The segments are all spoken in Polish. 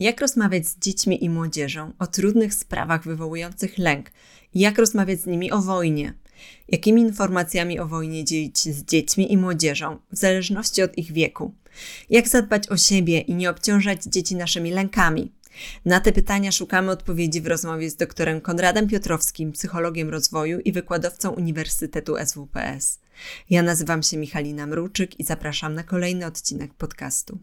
Jak rozmawiać z dziećmi i młodzieżą o trudnych sprawach wywołujących lęk? Jak rozmawiać z nimi o wojnie? Jakimi informacjami o wojnie dzielić się z dziećmi i młodzieżą, w zależności od ich wieku? Jak zadbać o siebie i nie obciążać dzieci naszymi lękami? Na te pytania szukamy odpowiedzi w rozmowie z doktorem Konradem Piotrowskim, psychologiem rozwoju i wykładowcą Uniwersytetu SWPS. Ja nazywam się Michalina Mruczyk i zapraszam na kolejny odcinek podcastu.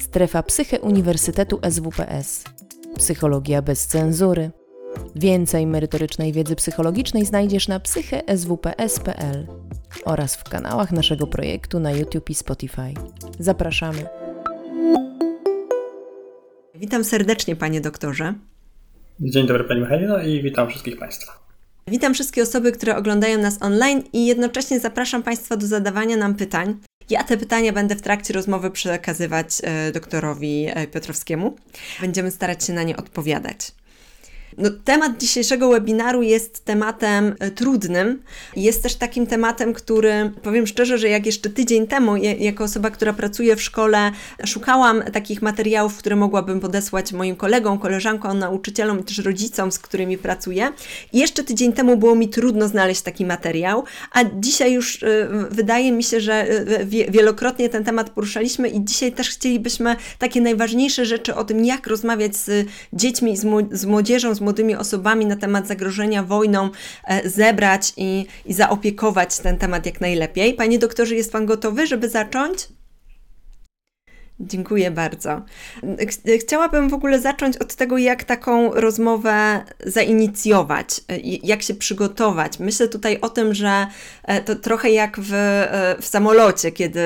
Strefa Psyche Uniwersytetu SWPS. Psychologia bez cenzury. Więcej merytorycznej wiedzy psychologicznej znajdziesz na psycheswps.pl oraz w kanałach naszego projektu na YouTube i Spotify. Zapraszamy. Witam serdecznie, panie doktorze. Dzień dobry, pani Michalina i witam wszystkich państwa. Witam wszystkie osoby, które oglądają nas online i jednocześnie zapraszam Państwa do zadawania nam pytań. Ja te pytania będę w trakcie rozmowy przekazywać e, doktorowi e, Piotrowskiemu. Będziemy starać się na nie odpowiadać. No, temat dzisiejszego webinaru jest tematem e, trudnym. Jest też takim tematem, który powiem szczerze, że jak jeszcze tydzień temu, jako osoba, która pracuje w szkole, szukałam takich materiałów, które mogłabym podesłać moim kolegom, koleżankom, nauczycielom, też rodzicom, z którymi pracuję. I jeszcze tydzień temu było mi trudno znaleźć taki materiał, a dzisiaj już e, wydaje mi się, że e, wielokrotnie ten temat poruszaliśmy i dzisiaj też chcielibyśmy takie najważniejsze rzeczy o tym, jak rozmawiać z dziećmi, z młodzieżą, z młodymi osobami na temat zagrożenia wojną e, zebrać i, i zaopiekować ten temat jak najlepiej. Panie doktorze, jest Pan gotowy, żeby zacząć? Dziękuję bardzo. Chciałabym w ogóle zacząć od tego, jak taką rozmowę zainicjować, jak się przygotować. Myślę tutaj o tym, że e, to trochę jak w, e, w samolocie, kiedy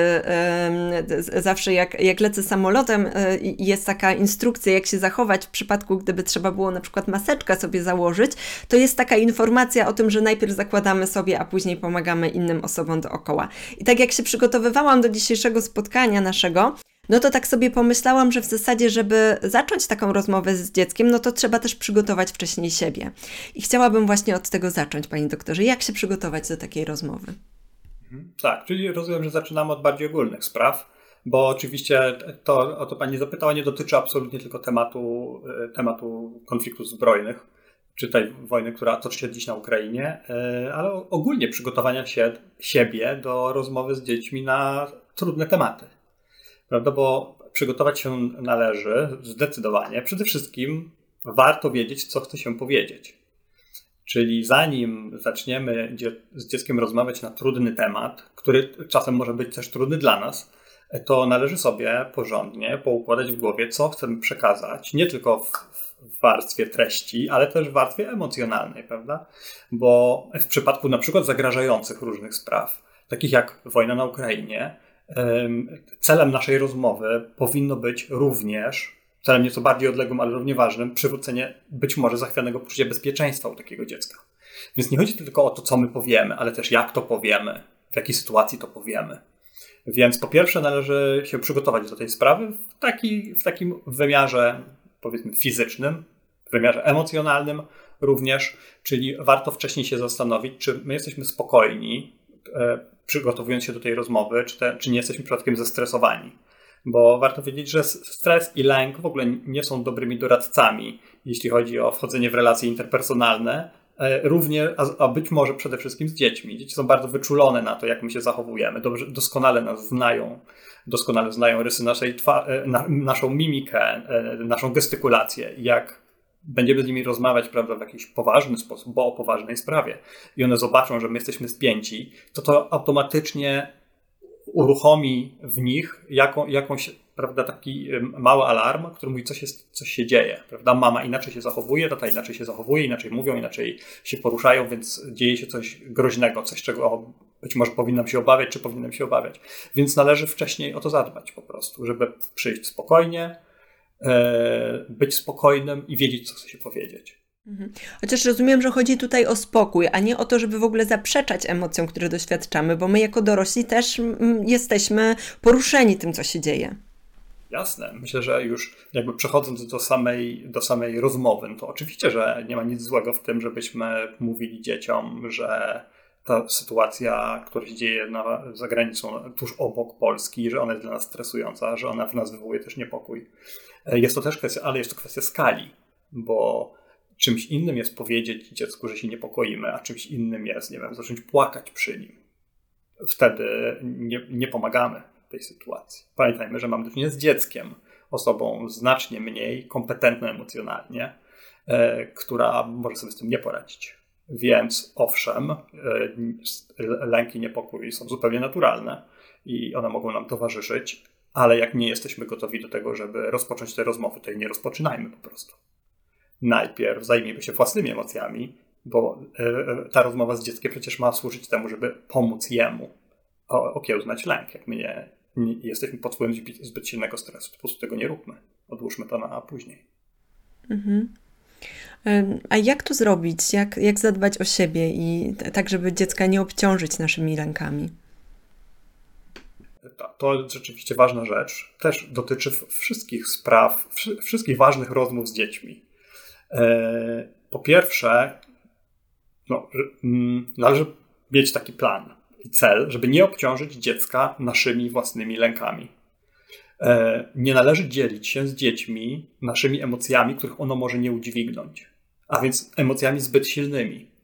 zawsze jak, jak lecę samolotem, e, jest taka instrukcja, jak się zachować w przypadku, gdyby trzeba było na przykład maseczkę sobie założyć, to jest taka informacja o tym, że najpierw zakładamy sobie, a później pomagamy innym osobom dookoła. I tak jak się przygotowywałam do dzisiejszego spotkania naszego, no to tak sobie pomyślałam, że w zasadzie, żeby zacząć taką rozmowę z dzieckiem, no to trzeba też przygotować wcześniej siebie. I chciałabym właśnie od tego zacząć, Panie doktorze. Jak się przygotować do takiej rozmowy? Mhm. Tak, czyli rozumiem, że zaczynamy od bardziej ogólnych spraw, bo oczywiście to, o to Pani zapytała, nie dotyczy absolutnie tylko tematu, e, tematu konfliktów zbrojnych, czy tej wojny, która toczy się dziś na Ukrainie, e, ale ogólnie przygotowania się, siebie do rozmowy z dziećmi na trudne tematy prawda? Bo przygotować się należy zdecydowanie. Przede wszystkim warto wiedzieć, co chce się powiedzieć. Czyli zanim zaczniemy z dzieckiem rozmawiać na trudny temat, który czasem może być też trudny dla nas, to należy sobie porządnie poukładać w głowie, co chcemy przekazać, nie tylko w, w warstwie treści, ale też w warstwie emocjonalnej, prawda? Bo w przypadku na przykład zagrażających różnych spraw, takich jak wojna na Ukrainie, celem naszej rozmowy powinno być również, celem nieco bardziej odległym, ale równie ważnym, przywrócenie być może zachwianego poczucia bezpieczeństwa u takiego dziecka. Więc nie chodzi tylko o to, co my powiemy, ale też jak to powiemy, w jakiej sytuacji to powiemy. Więc po pierwsze należy się przygotować do tej sprawy w, taki, w takim wymiarze, powiedzmy, fizycznym, w wymiarze emocjonalnym również, czyli warto wcześniej się zastanowić, czy my jesteśmy spokojni, e, przygotowując się do tej rozmowy, czy, te, czy nie jesteśmy przypadkiem zestresowani. Bo warto wiedzieć, że stres i lęk w ogóle nie są dobrymi doradcami, jeśli chodzi o wchodzenie w relacje interpersonalne, e, również, a, być może przede wszystkim z dziećmi. Dzieci są bardzo wyczulone na to, jak my się zachowujemy, Dobrze, doskonale nas znają, doskonale znają rysy naszej twarzy, e, na, naszą mimikę, e, naszą gestykulację, jak będziemy z nimi rozmawiać prawda, w jakiś poważny sposób, bo o poważnej sprawie, i one zobaczą, że my jesteśmy spięci, to to automatycznie uruchomi w nich jaką, jakąś, prawda, taki mały alarm, który mówi, coś, jest, coś się dzieje. Prawda? Mama inaczej się zachowuje, tata inaczej się zachowuje, inaczej mówią, inaczej się poruszają, więc dzieje się coś groźnego, coś, czego być może powinnam się obawiać, czy powinnam się obawiać. Więc należy wcześniej o to zadbać po prostu, żeby przyjść spokojnie, być spokojnym i wiedzieć, co chce się powiedzieć. Mhm. Chociaż rozumiem, że chodzi tutaj o spokój, a nie o to, żeby w ogóle zaprzeczać emocjom, które doświadczamy, bo my jako dorośli też jesteśmy poruszeni tym, co się dzieje. Jasne. Myślę, że już jakby przechodząc do samej, do samej rozmowy, no to oczywiście, że nie ma nic złego w tym, żebyśmy mówili dzieciom, że ta sytuacja, która się dzieje na, za granicą, tuż obok Polski, że ona jest dla nas stresująca, że ona w nas wywołuje też niepokój. E, jest to też kwestia, ale jest to kwestia skali, bo czymś innym jest powiedzieć dziecku, że się niepokoimy, a czymś innym jest, nie wiem, zacząć płakać przy nim. Wtedy nie, nie pomagamy tej sytuacji. Pamiętajmy, że mamy do czynienia z dzieckiem, osobą znacznie mniej kompetentną emocjonalnie, e, która może sobie z tym nie poradzić. Więc owszem, e, lęki, niepokój są zupełnie naturalne i one mogą nam towarzyszyć, ale jak nie jesteśmy gotowi do tego, żeby rozpocząć te rozmowy, to nie rozpoczynajmy po prostu. Najpierw zajmijmy się własnymi emocjami, bo e, e, ta rozmowa z dzieckiem przecież ma służyć temu, żeby pomóc jemu okiełznać lęk. Jak my nie, nie jesteśmy pod wpływem zbyt silnego stresu, to po prostu tego nie róbmy. Odłóżmy to na później. Mhm. A jak to zrobić? Jak, jak zadbać o siebie i tak, żeby dziecka nie obciążyć naszymi lękami? To rzeczywiście ważna rzecz. Też dotyczy wszystkich spraw, wszystkich ważnych rozmów z dziećmi. E, po pierwsze, no, mm, należy mieć taki plan i cel, żeby nie obciążyć dziecka naszymi własnymi lękami. E, nie należy dzielić się z dziećmi naszymi emocjami, których ono może nie udźwignąć, a więc emocjami zbyt silnymi.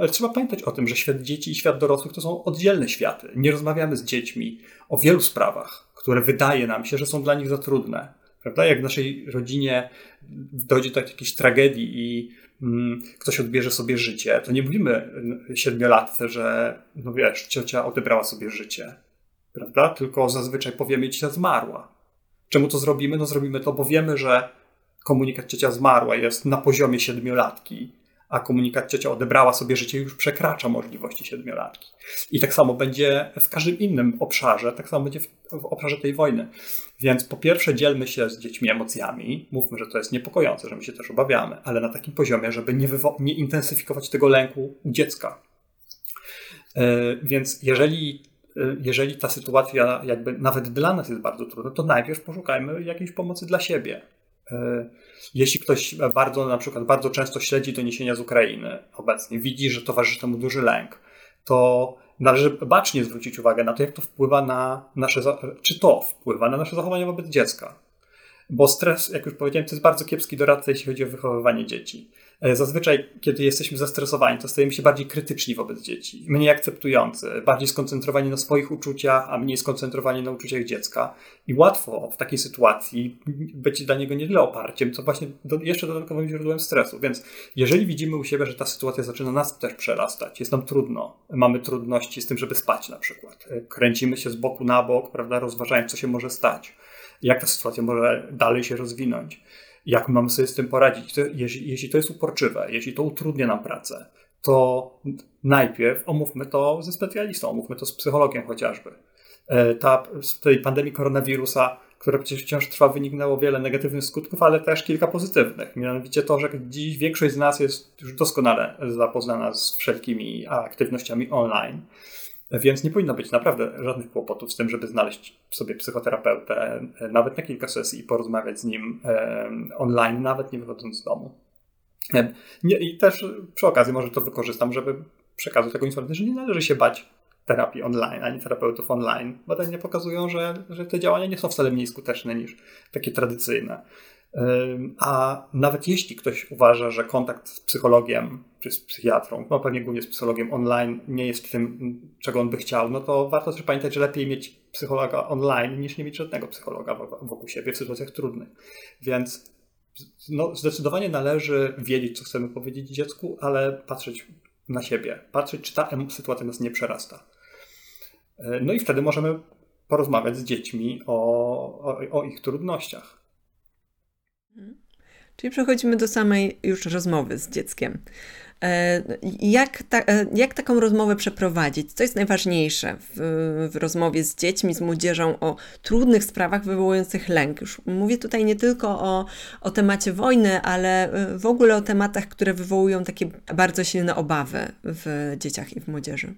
Ale trzeba pamiętać o tym, że świat dzieci i świat dorosłych to są oddzielne światy. Nie rozmawiamy z dziećmi o wielu sprawach, które wydaje nam się, że są dla nich za trudne. Prawda? Jak w naszej rodzinie dojdzie do jakiejś tragedii i mm, ktoś odbierze sobie życie, to nie mówimy siedmiolatce, że no wiesz, ciocia odebrała sobie życie prawda? Tylko zazwyczaj powiemy, ciocia zmarła. Czemu to zrobimy? No zrobimy to, bo wiemy, że komunikat ciocia zmarła jest na poziomie siedmiolatki, a komunikat ciocia odebrała sobie życie już przekracza możliwości siedmiolatki. I tak samo będzie w każdym innym obszarze, tak samo będzie w, w obszarze tej wojny. Więc po pierwsze dzielmy się z dziećmi emocjami, mówmy, że to jest niepokojące, że my się też obawiamy, ale na takim poziomie, żeby nie, nie intensyfikować tego lęku u dziecka. Yy, więc jeżeli Y, jeżeli ta sytuacja jakby nawet dla nas jest bardzo trudna, to najpierw poszukajmy jakiejś pomocy dla siebie. Y, jeśli ktoś bardzo, na przykład bardzo często śledzi doniesienia z Ukrainy obecnie, widzi, że towarzyszy temu duży lęk, to należy bacznie zwrócić uwagę na to, jak to wpływa na nasze, czy to wpływa na nasze zachowanie wobec dziecka. Bo stres, jak już powiedziałem, to jest bardzo kiepski doradca, jeśli chodzi o wychowywanie dzieci. E, zazwyczaj, kiedy jesteśmy zestresowani, to stajemy się bardziej krytyczni wobec dzieci, mniej akceptujący, bardziej skoncentrowani na swoich uczuciach, a mniej skoncentrowani na uczuciach dziecka. I łatwo w takiej sytuacji być dla niego nie tyle oparciem, co właśnie do, jeszcze dodatkowym źródłem stresu. Więc jeżeli widzimy u siebie, że ta sytuacja zaczyna nas też przerastać, jest nam trudno, mamy trudności z tym, żeby spać na przykład, e, kręcimy się z boku na bok, prawda, rozważając, co się może stać, jak ta sytuacja może dalej się rozwinąć jak mamy sobie z tym poradzić. To, jeśli, jeśli to jest uporczywe, jeśli to utrudnia nam pracę, to najpierw omówmy to ze specjalistą, omówmy to z psychologiem chociażby. E, ta, z tej pandemii koronawirusa, która przecież wciąż trwa, wyniknęło wiele negatywnych skutków, ale też kilka pozytywnych. Mianowicie to, że dziś większość z nas jest już doskonale zapoznana z wszelkimi aktywnościami online. Więc nie powinno być naprawdę żadnych kłopotów z tym, żeby znaleźć sobie psychoterapeutę, e, nawet na kilka sesji i porozmawiać z nim e, online, nawet nie wychodząc z domu. E, I też przy okazji może to wykorzystam, żeby przekazać taką informację, że nie należy się bać terapii online, ani terapeutów online. Badania pokazują, że, że te działania nie są wcale mniej skuteczne niż takie tradycyjne. A nawet jeśli ktoś uważa, że kontakt z psychologiem czy z psychiatrą, no pewnie głównie z psychologiem online nie jest tym, czego on by chciał, no to warto też pamiętać, że lepiej mieć psychologa online niż nie mieć żadnego psychologa wokół siebie w sytuacjach trudnych. Więc no, zdecydowanie należy wiedzieć, co chcemy powiedzieć dziecku, ale patrzeć na siebie, patrzeć, czy ta sytuacja nas nie przerasta. E, no i wtedy możemy porozmawiać z dziećmi o, o, o ich trudnościach. Czyli przechodzimy do samej już rozmowy z dzieckiem. E, jak, ta, e, jak taką rozmowę przeprowadzić? Co jest najważniejsze w, w, rozmowie z dziećmi, z młodzieżą o trudnych sprawach wywołujących lęk? Już mówię tutaj nie tylko o, o temacie wojny, ale e, w ogóle o tematach, które wywołują takie bardzo silne obawy w dzieciach i w młodzieży.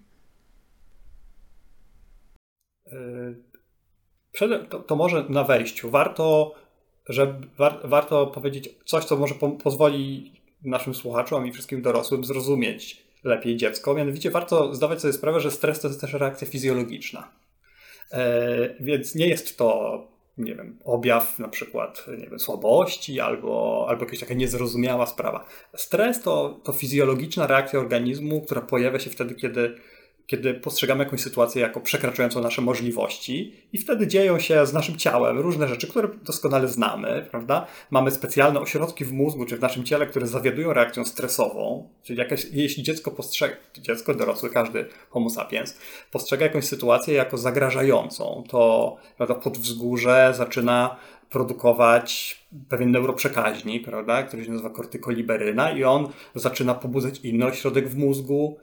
To, to może na wejściu warto że war, warto powiedzieć coś, co może po, pozwoli naszym słuchaczom i wszystkim dorosłym zrozumieć, lepiej dziecko. Mianowicie warto zdawać sobie sprawę, że stres to jest też reakcja fizjologiczna. E, więc nie jest to, nie wiem, objaw na przykład nie wiem, słabości albo, albo jakaś taka niezrozumiała sprawa. Stres to, to fizjologiczna reakcja organizmu, która pojawia się wtedy, kiedy kiedy postrzegamy jakąś sytuację jako przekraczającą nasze możliwości i wtedy dzieją się z naszym ciałem różne rzeczy, które doskonale znamy, prawda? Mamy specjalne ośrodki w mózgu czy w naszym ciele, które zawiadują reakcją stresową, czyli jakaś, jeśli dziecko postrzega, dziecko, dorosły, każdy homo sapiens, postrzega jakąś sytuację jako zagrażającą, to prawda, podwzgórze zaczyna produkować pewien neuroprzekaźnik, prawda, który się nazywa kortykoliberyna i on zaczyna pobudzać inny ośrodek w mózgu,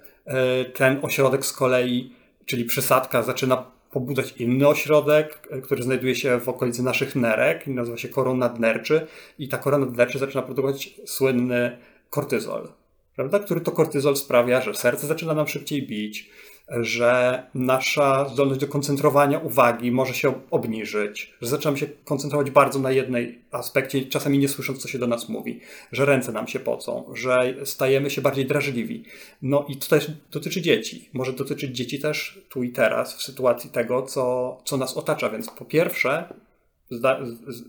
ten ośrodek z kolei, czyli przysadka, zaczyna pobudzać inny ośrodek, e, który znajduje się w okolicy naszych nerek nazywa się koron nadnerczy i ta korona nadnerczy zaczyna produkować słynny kortyzol, prawda? który to kortyzol sprawia, że serce zaczyna nam szybciej bić, że nasza zdolność do koncentrowania uwagi może się obniżyć, że zaczynamy się koncentrować bardzo na jednej aspekcie, czasami nie słysząc, co się do nas mówi, że ręce nam się pocą, że stajemy się bardziej drażliwi. No i to też dotyczy dzieci. Może dotyczyć dzieci też tu i teraz, w sytuacji tego, co, co nas otacza. Więc po pierwsze, zda,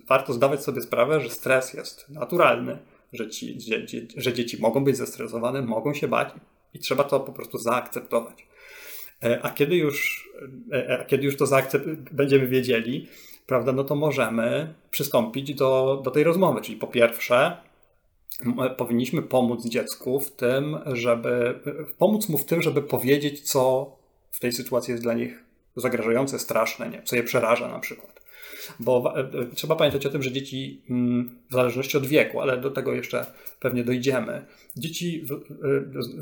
warto zdawać sobie sprawę, że stres jest naturalny, że, ci, że dzieci mogą być zestresowane, mogą się bać i trzeba to po prostu zaakceptować. E, a kiedy już, e, e, a kiedy już to będziemy wiedzieli, prawda, no to możemy przystąpić do, do tej rozmowy. Czyli po pierwsze, powinniśmy pomóc dziecku w tym, żeby pomóc mu w tym, żeby powiedzieć, co w tej sytuacji jest dla nich zagrażające, straszne, nie? co je przeraża na przykład. Bo trzeba pamiętać o tym, że dzieci, mm, w zależności od wieku, ale do tego jeszcze pewnie dojdziemy, dzieci,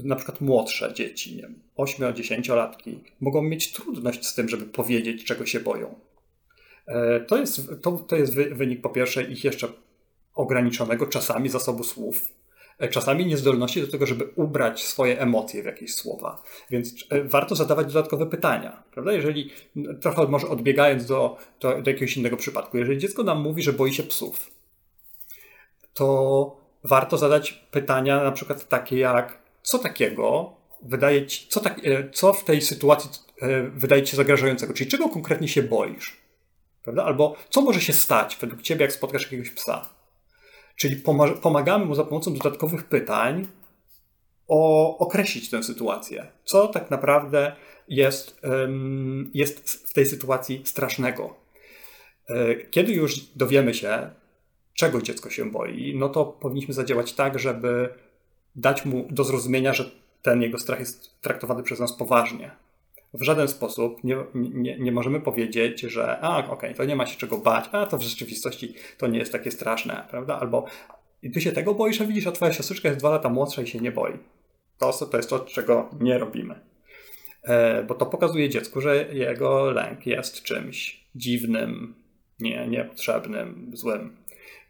na przykład młodsze dzieci, 8-10-latki, mogą mieć trudność z tym, żeby powiedzieć, czego się boją. E, to jest, to, to jest wynik po pierwsze ich jeszcze ograniczonego czasami zasobu słów, e, czasami niezdolności do tego, żeby ubrać swoje emocje w jakieś słowa. Więc e, warto zadawać dodatkowe pytania, prawda? Jeżeli, trochę może odbiegając do, do, do jakiegoś innego przypadku, jeżeli dziecko nam mówi, że boi się psów, to warto zadać pytania na przykład takie jak, co takiego wydaje ci, co, tak, e, co w tej sytuacji e, wydaje ci się zagrażającego, czyli czego konkretnie się boisz, prawda? Albo co może się stać według ciebie, jak spotkasz jakiegoś psa. Czyli pomagamy mu za pomocą dodatkowych pytań o, określić tę sytuację. Co tak naprawdę jest, jest w tej sytuacji strasznego. E, kiedy już dowiemy się, czego dziecko się boi, no to powinniśmy zadziałać tak, żeby dać mu do zrozumienia, że ten jego strach jest traktowany przez nas poważnie. W żaden sposób nie, nie, nie możemy powiedzieć, że a, okej, okay, to nie ma się czego bać, a to w rzeczywistości to nie jest takie straszne, prawda? Albo ty się tego boisz, a widzisz, a twoja siostryczka jest dwa lata młodsza i się nie boi. To, to jest to, czego nie robimy. E, bo to pokazuje dziecku, że jego lęk jest czymś dziwnym, nie, niepotrzebnym, złym.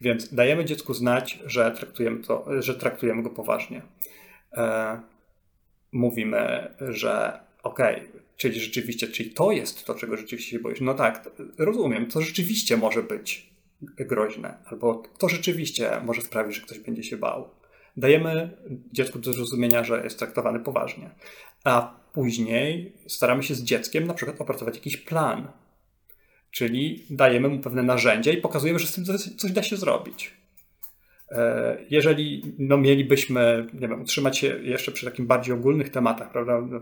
Więc dajemy dziecku znać, że traktujemy, to, że traktujemy go poważnie. E, mówimy, że okej, okay, czyli rzeczywiście, czyli to jest to, czego rzeczywiście się boisz. No tak, rozumiem, to rzeczywiście może być groźne, albo to rzeczywiście może sprawić, że ktoś będzie się bał. Dajemy dziecku do zrozumienia, że jest traktowany poważnie. A później staramy się z dzieckiem na przykład opracować jakiś plan, Czyli dajemy mu pewne narzędzia i pokazujemy, że z tym coś da się zrobić. E, jeżeli no, mielibyśmy, nie wiem, utrzymać się jeszcze przy takim bardziej ogólnych tematach, prawda, no,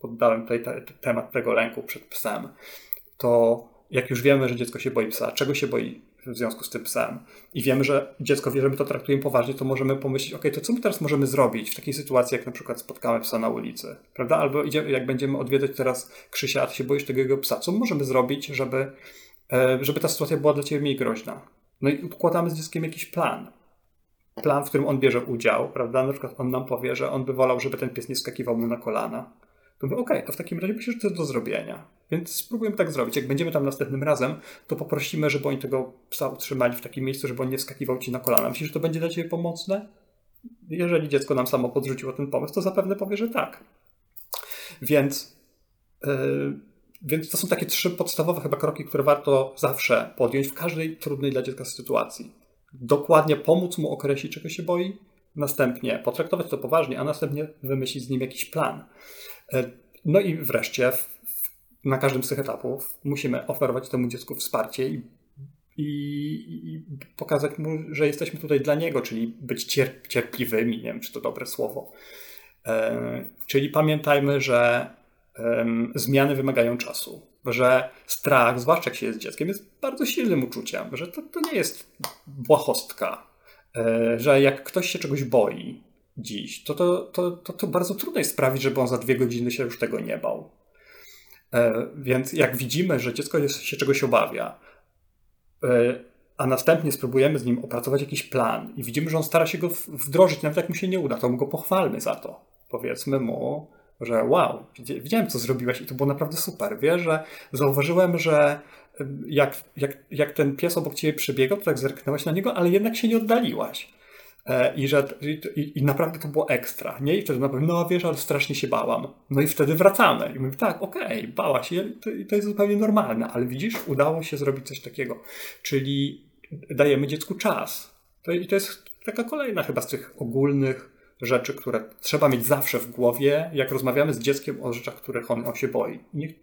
poddałem tutaj te, te, temat tego lęku przed psem, to jak już wiemy, że dziecko się boi psa, czego się boi w związku z tym psem i wiemy, że dziecko wie, że my to traktujemy poważnie, to możemy pomyśleć, ok, to co my teraz możemy zrobić w takiej sytuacji, jak na przykład spotkamy psa na ulicy, prawda? Albo idzie, jak będziemy odwiedzać teraz Krzysia, a ty się boisz tego jego psa, co możemy zrobić, żeby, e, żeby ta sytuacja była dla ciebie mniej groźna? No i układamy z dzieckiem jakiś plan. Plan, w którym on bierze udział, prawda? Na przykład on nam powie, że on by wolał, żeby ten pies nie skakiwał mu na kolana. To mówię, okej, okay, to w takim razie myślę, że to jest do zrobienia więc spróbujemy tak zrobić. Jak będziemy tam następnym razem, to poprosimy, żeby oni tego psa utrzymali w takim miejscu, żeby on nie skakiwał ci na kolana. Myślisz, że to będzie dla ciebie pomocne? Jeżeli dziecko nam samo podrzuciło ten pomysł, to zapewne powie, że tak. Więc, yy, więc to są takie trzy podstawowe chyba kroki, które warto zawsze podjąć w każdej trudnej dla dziecka sytuacji. Dokładnie pomóc mu określić, czego się boi, następnie potraktować to poważnie, a następnie wymyślić z nim jakiś plan. E, no i wreszcie na każdym z tych etapów musimy oferować temu dziecku wsparcie i, i, i, pokazać mu, że jesteśmy tutaj dla niego, czyli być cierp cierpliwymi, nie wiem czy to dobre słowo. E, czyli pamiętajmy, że e, zmiany wymagają czasu, że strach, zwłaszcza jak się jest dzieckiem, jest bardzo silnym uczuciem, że to, to nie jest błahostka, e, że jak ktoś się czegoś boi dziś, to to, to, to, to bardzo trudno jest sprawić, żeby on za dwie godziny się już tego nie bał. E, więc jak widzimy, że dziecko się czegoś obawia, e, a następnie spróbujemy z nim opracować jakiś plan i widzimy, że on stara się go wdrożyć, nawet jak mu się nie uda, to mu go pochwalmy za to. Powiedzmy mu, że wow, widziałem co zrobiłaś i to było naprawdę super. Wiesz, że zauważyłem, że jak, jak, jak ten pies obok ciebie przebiegał, to tak zerknęłaś na niego, ale jednak się nie oddaliłaś. E, I że i, i, naprawdę to było ekstra, nie? I wtedy na pewno, no wiesz, ale strasznie się bałam. No i wtedy wracamy. I mówię, tak, okej, okay, bała się, to, to jest zupełnie normalne, ale widzisz, udało się zrobić coś takiego. Czyli dajemy dziecku czas. To, I to jest taka kolejna chyba z tych ogólnych rzeczy, które trzeba mieć zawsze w głowie, jak rozmawiamy z dzieckiem o rzeczach, których on, on się boi. Nie,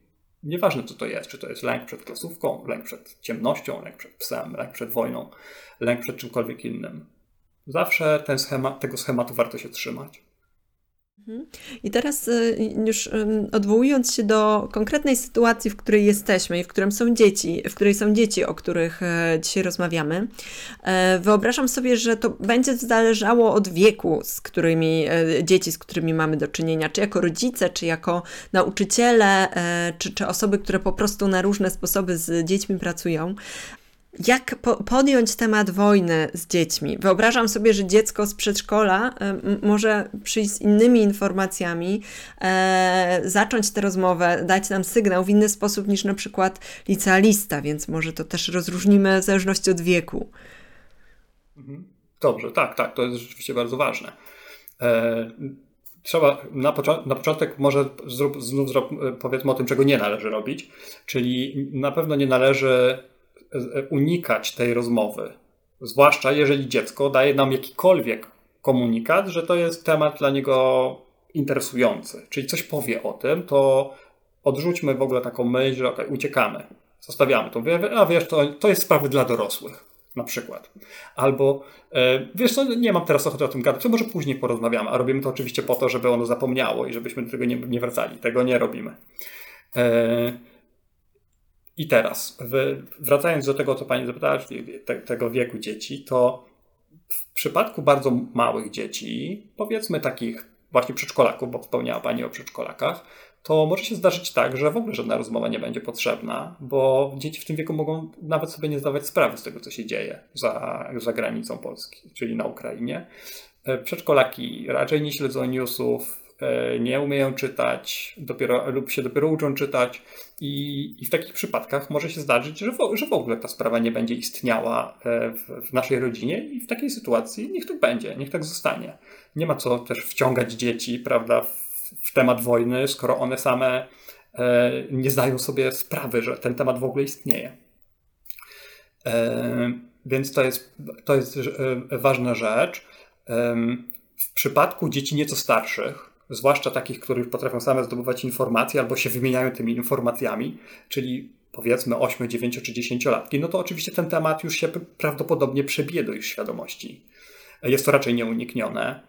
nieważne, co to jest, czy to jest lęk przed klasówką, lęk przed ciemnością, lęk przed psem, lęk przed wojną, lęk przed czymkolwiek innym. Zawsze ten schemat, tego schematu warto się trzymać. Mhm. I teraz y, już odwołując się do konkretnej sytuacji, w której jesteśmy i w którym są dzieci, w której są dzieci, o których e, dzisiaj rozmawiamy, e, wyobrażam sobie, że to będzie zależało od wieku, z którymi e, dzieci, z którymi mamy do czynienia, czy jako rodzice, czy jako nauczyciele, czy, czy osoby, które po prostu na różne sposoby z dziećmi pracują. Jak po podjąć temat wojny z dziećmi? Wyobrażam sobie, że dziecko z przedszkola może przyjść z innymi informacjami, e, zacząć tę rozmowę, dać nam sygnał w inny sposób niż na przykład licealista, więc może to też rozróżnimy w zależności od wieku. Mhm. Dobrze, tak, tak, to jest rzeczywiście bardzo ważne. E, trzeba na, począ na początek może znów zrób, powiedzmy o tym, czego nie należy robić, czyli na pewno nie należy unikać tej rozmowy. Zwłaszcza jeżeli dziecko daje nam jakikolwiek komunikat, że to jest temat dla niego interesujący, czyli coś powie o tym, to odrzućmy w ogóle taką myśl, że okay, uciekamy, zostawiamy to. A wiesz, to, to jest sprawy dla dorosłych, na przykład. Albo e, wiesz co, nie mam teraz ochoty o tym gadać, to może później porozmawiamy, a robimy to oczywiście po to, żeby ono zapomniało i żebyśmy do tego nie, nie wracali. Tego nie robimy. I teraz, wracając do tego, co Pani zapytała, czyli te, tego wieku dzieci, to w przypadku bardzo małych dzieci, powiedzmy takich właśnie przedszkolaków, bo wspomniała Pani o przedszkolakach, to może się zdarzyć tak, że w ogóle żadna rozmowa nie będzie potrzebna, bo dzieci w tym wieku mogą nawet sobie nie zdawać sprawy z tego, co się dzieje za, za granicą Polski, czyli na Ukrainie. E, przedszkolaki raczej nie śledzą newsów, nie umieją czytać dopiero, lub się dopiero uczą czytać. I, I, w takich przypadkach może się zdarzyć, że w, że w ogóle ta sprawa nie będzie istniała e, w, w, naszej rodzinie, i w takiej sytuacji niech tak będzie, niech tak zostanie. Nie ma co też wciągać dzieci, prawda, w, w temat wojny, skoro one same e, nie zdają sobie sprawy, że ten temat w ogóle istnieje. E, więc to jest, to jest e, ważna rzecz. E, w przypadku dzieci nieco starszych, zwłaszcza takich, których potrafią same zdobywać informacje albo się wymieniają tymi informacjami, czyli powiedzmy 8, 9 czy 10 latki, no to oczywiście ten temat już się prawdopodobnie przebije do ich świadomości. Jest to raczej nieuniknione,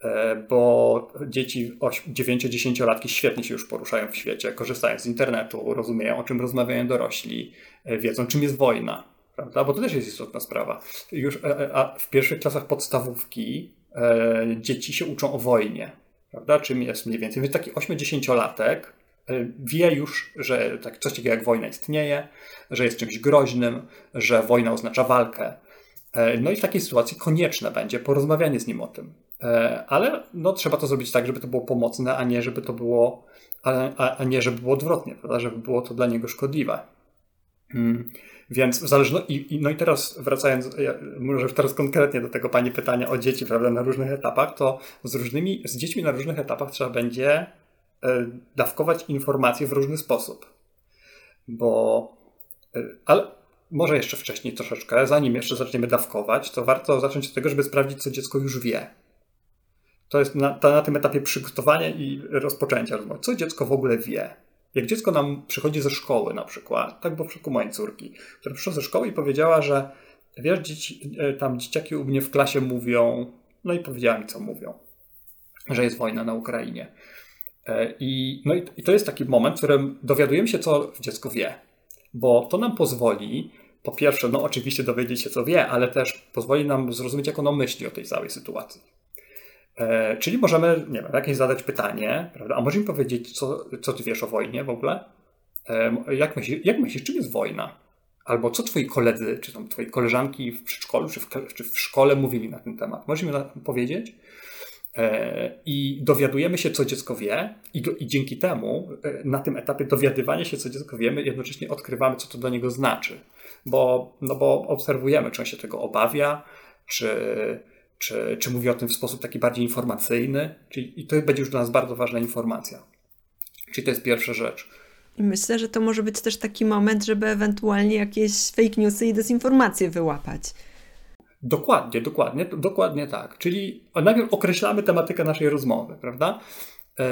e, bo dzieci 9-10 latki świetnie się już poruszają w świecie, korzystają z internetu, rozumieją o czym rozmawiają dorośli, e, wiedzą czym jest wojna, prawda? Bo to też jest istotna sprawa. Już e, w pierwszych klasach podstawówki dzieci się uczą o wojnie prawda? Czym jest mniej więcej. Więc taki 8-10-latek e, wie już, że tak coś takiego jak wojna istnieje, że jest czymś groźnym, że wojna oznacza walkę. E, no i w takiej sytuacji konieczne będzie porozmawianie z nim o tym. E, ale no, trzeba to zrobić tak, żeby to było pomocne, a nie żeby to było, a, a nie żeby było odwrotnie, prawda? żeby było to dla niego szkodliwe. Hmm. Więc w zależności, no i teraz wracając, może już teraz konkretnie do tego Pani pytania o dzieci, prawda, na różnych etapach, to z różnymi, z dziećmi na różnych etapach trzeba będzie e, dawkować informacje w różny sposób. Bo, e, ale może jeszcze wcześniej troszeczkę, zanim jeszcze zaczniemy dawkować, to warto zacząć od tego, żeby sprawdzić, co dziecko już wie. To jest na, to na tym etapie przygotowania i rozpoczęcia rozmowy. Co dziecko w ogóle wie? Jak dziecko nam przychodzi ze szkoły na przykład, tak było w przypadku mojej córki, która przyszła ze szkoły i powiedziała, że wiesz, dzieci, e, tam dzieciaki u mnie w klasie mówią, no i powiedziała mi, co mówią, że jest wojna na Ukrainie. E, I, no i, to jest taki moment, w którym dowiadujemy się, co dziecko wie, bo to nam pozwoli, po pierwsze, no oczywiście dowiedzieć się, co wie, ale też pozwoli nam zrozumieć, jak ono myśli o tej całej sytuacji. E, czyli możemy, nie wiem, jakieś zadać pytanie, prawda? A może mi powiedzieć, co, co ty wiesz o wojnie w ogóle? E, jak, myślisz, jak myślisz, czym jest wojna? Albo co twoi koledzy, czy tam twoi koleżanki w przedszkolu, czy w, czy w szkole mówili na ten temat? Możesz mi powiedzieć? E, I dowiadujemy się, co dziecko wie, i, do, i, dzięki temu na tym etapie dowiadywania się, co dziecko wie, my jednocześnie odkrywamy, co to dla niego znaczy. Bo, no bo obserwujemy, czy on się tego obawia, czy, czy, czy mówi o tym w sposób taki bardziej informacyjny. Czyli, I to będzie już dla nas bardzo ważna informacja. Czyli to jest pierwsza rzecz. I myślę, że to może być też taki moment, żeby ewentualnie jakieś fake newsy i dezinformacje wyłapać. Dokładnie, dokładnie, dokładnie tak. Czyli najpierw określamy tematykę naszej rozmowy, prawda? E,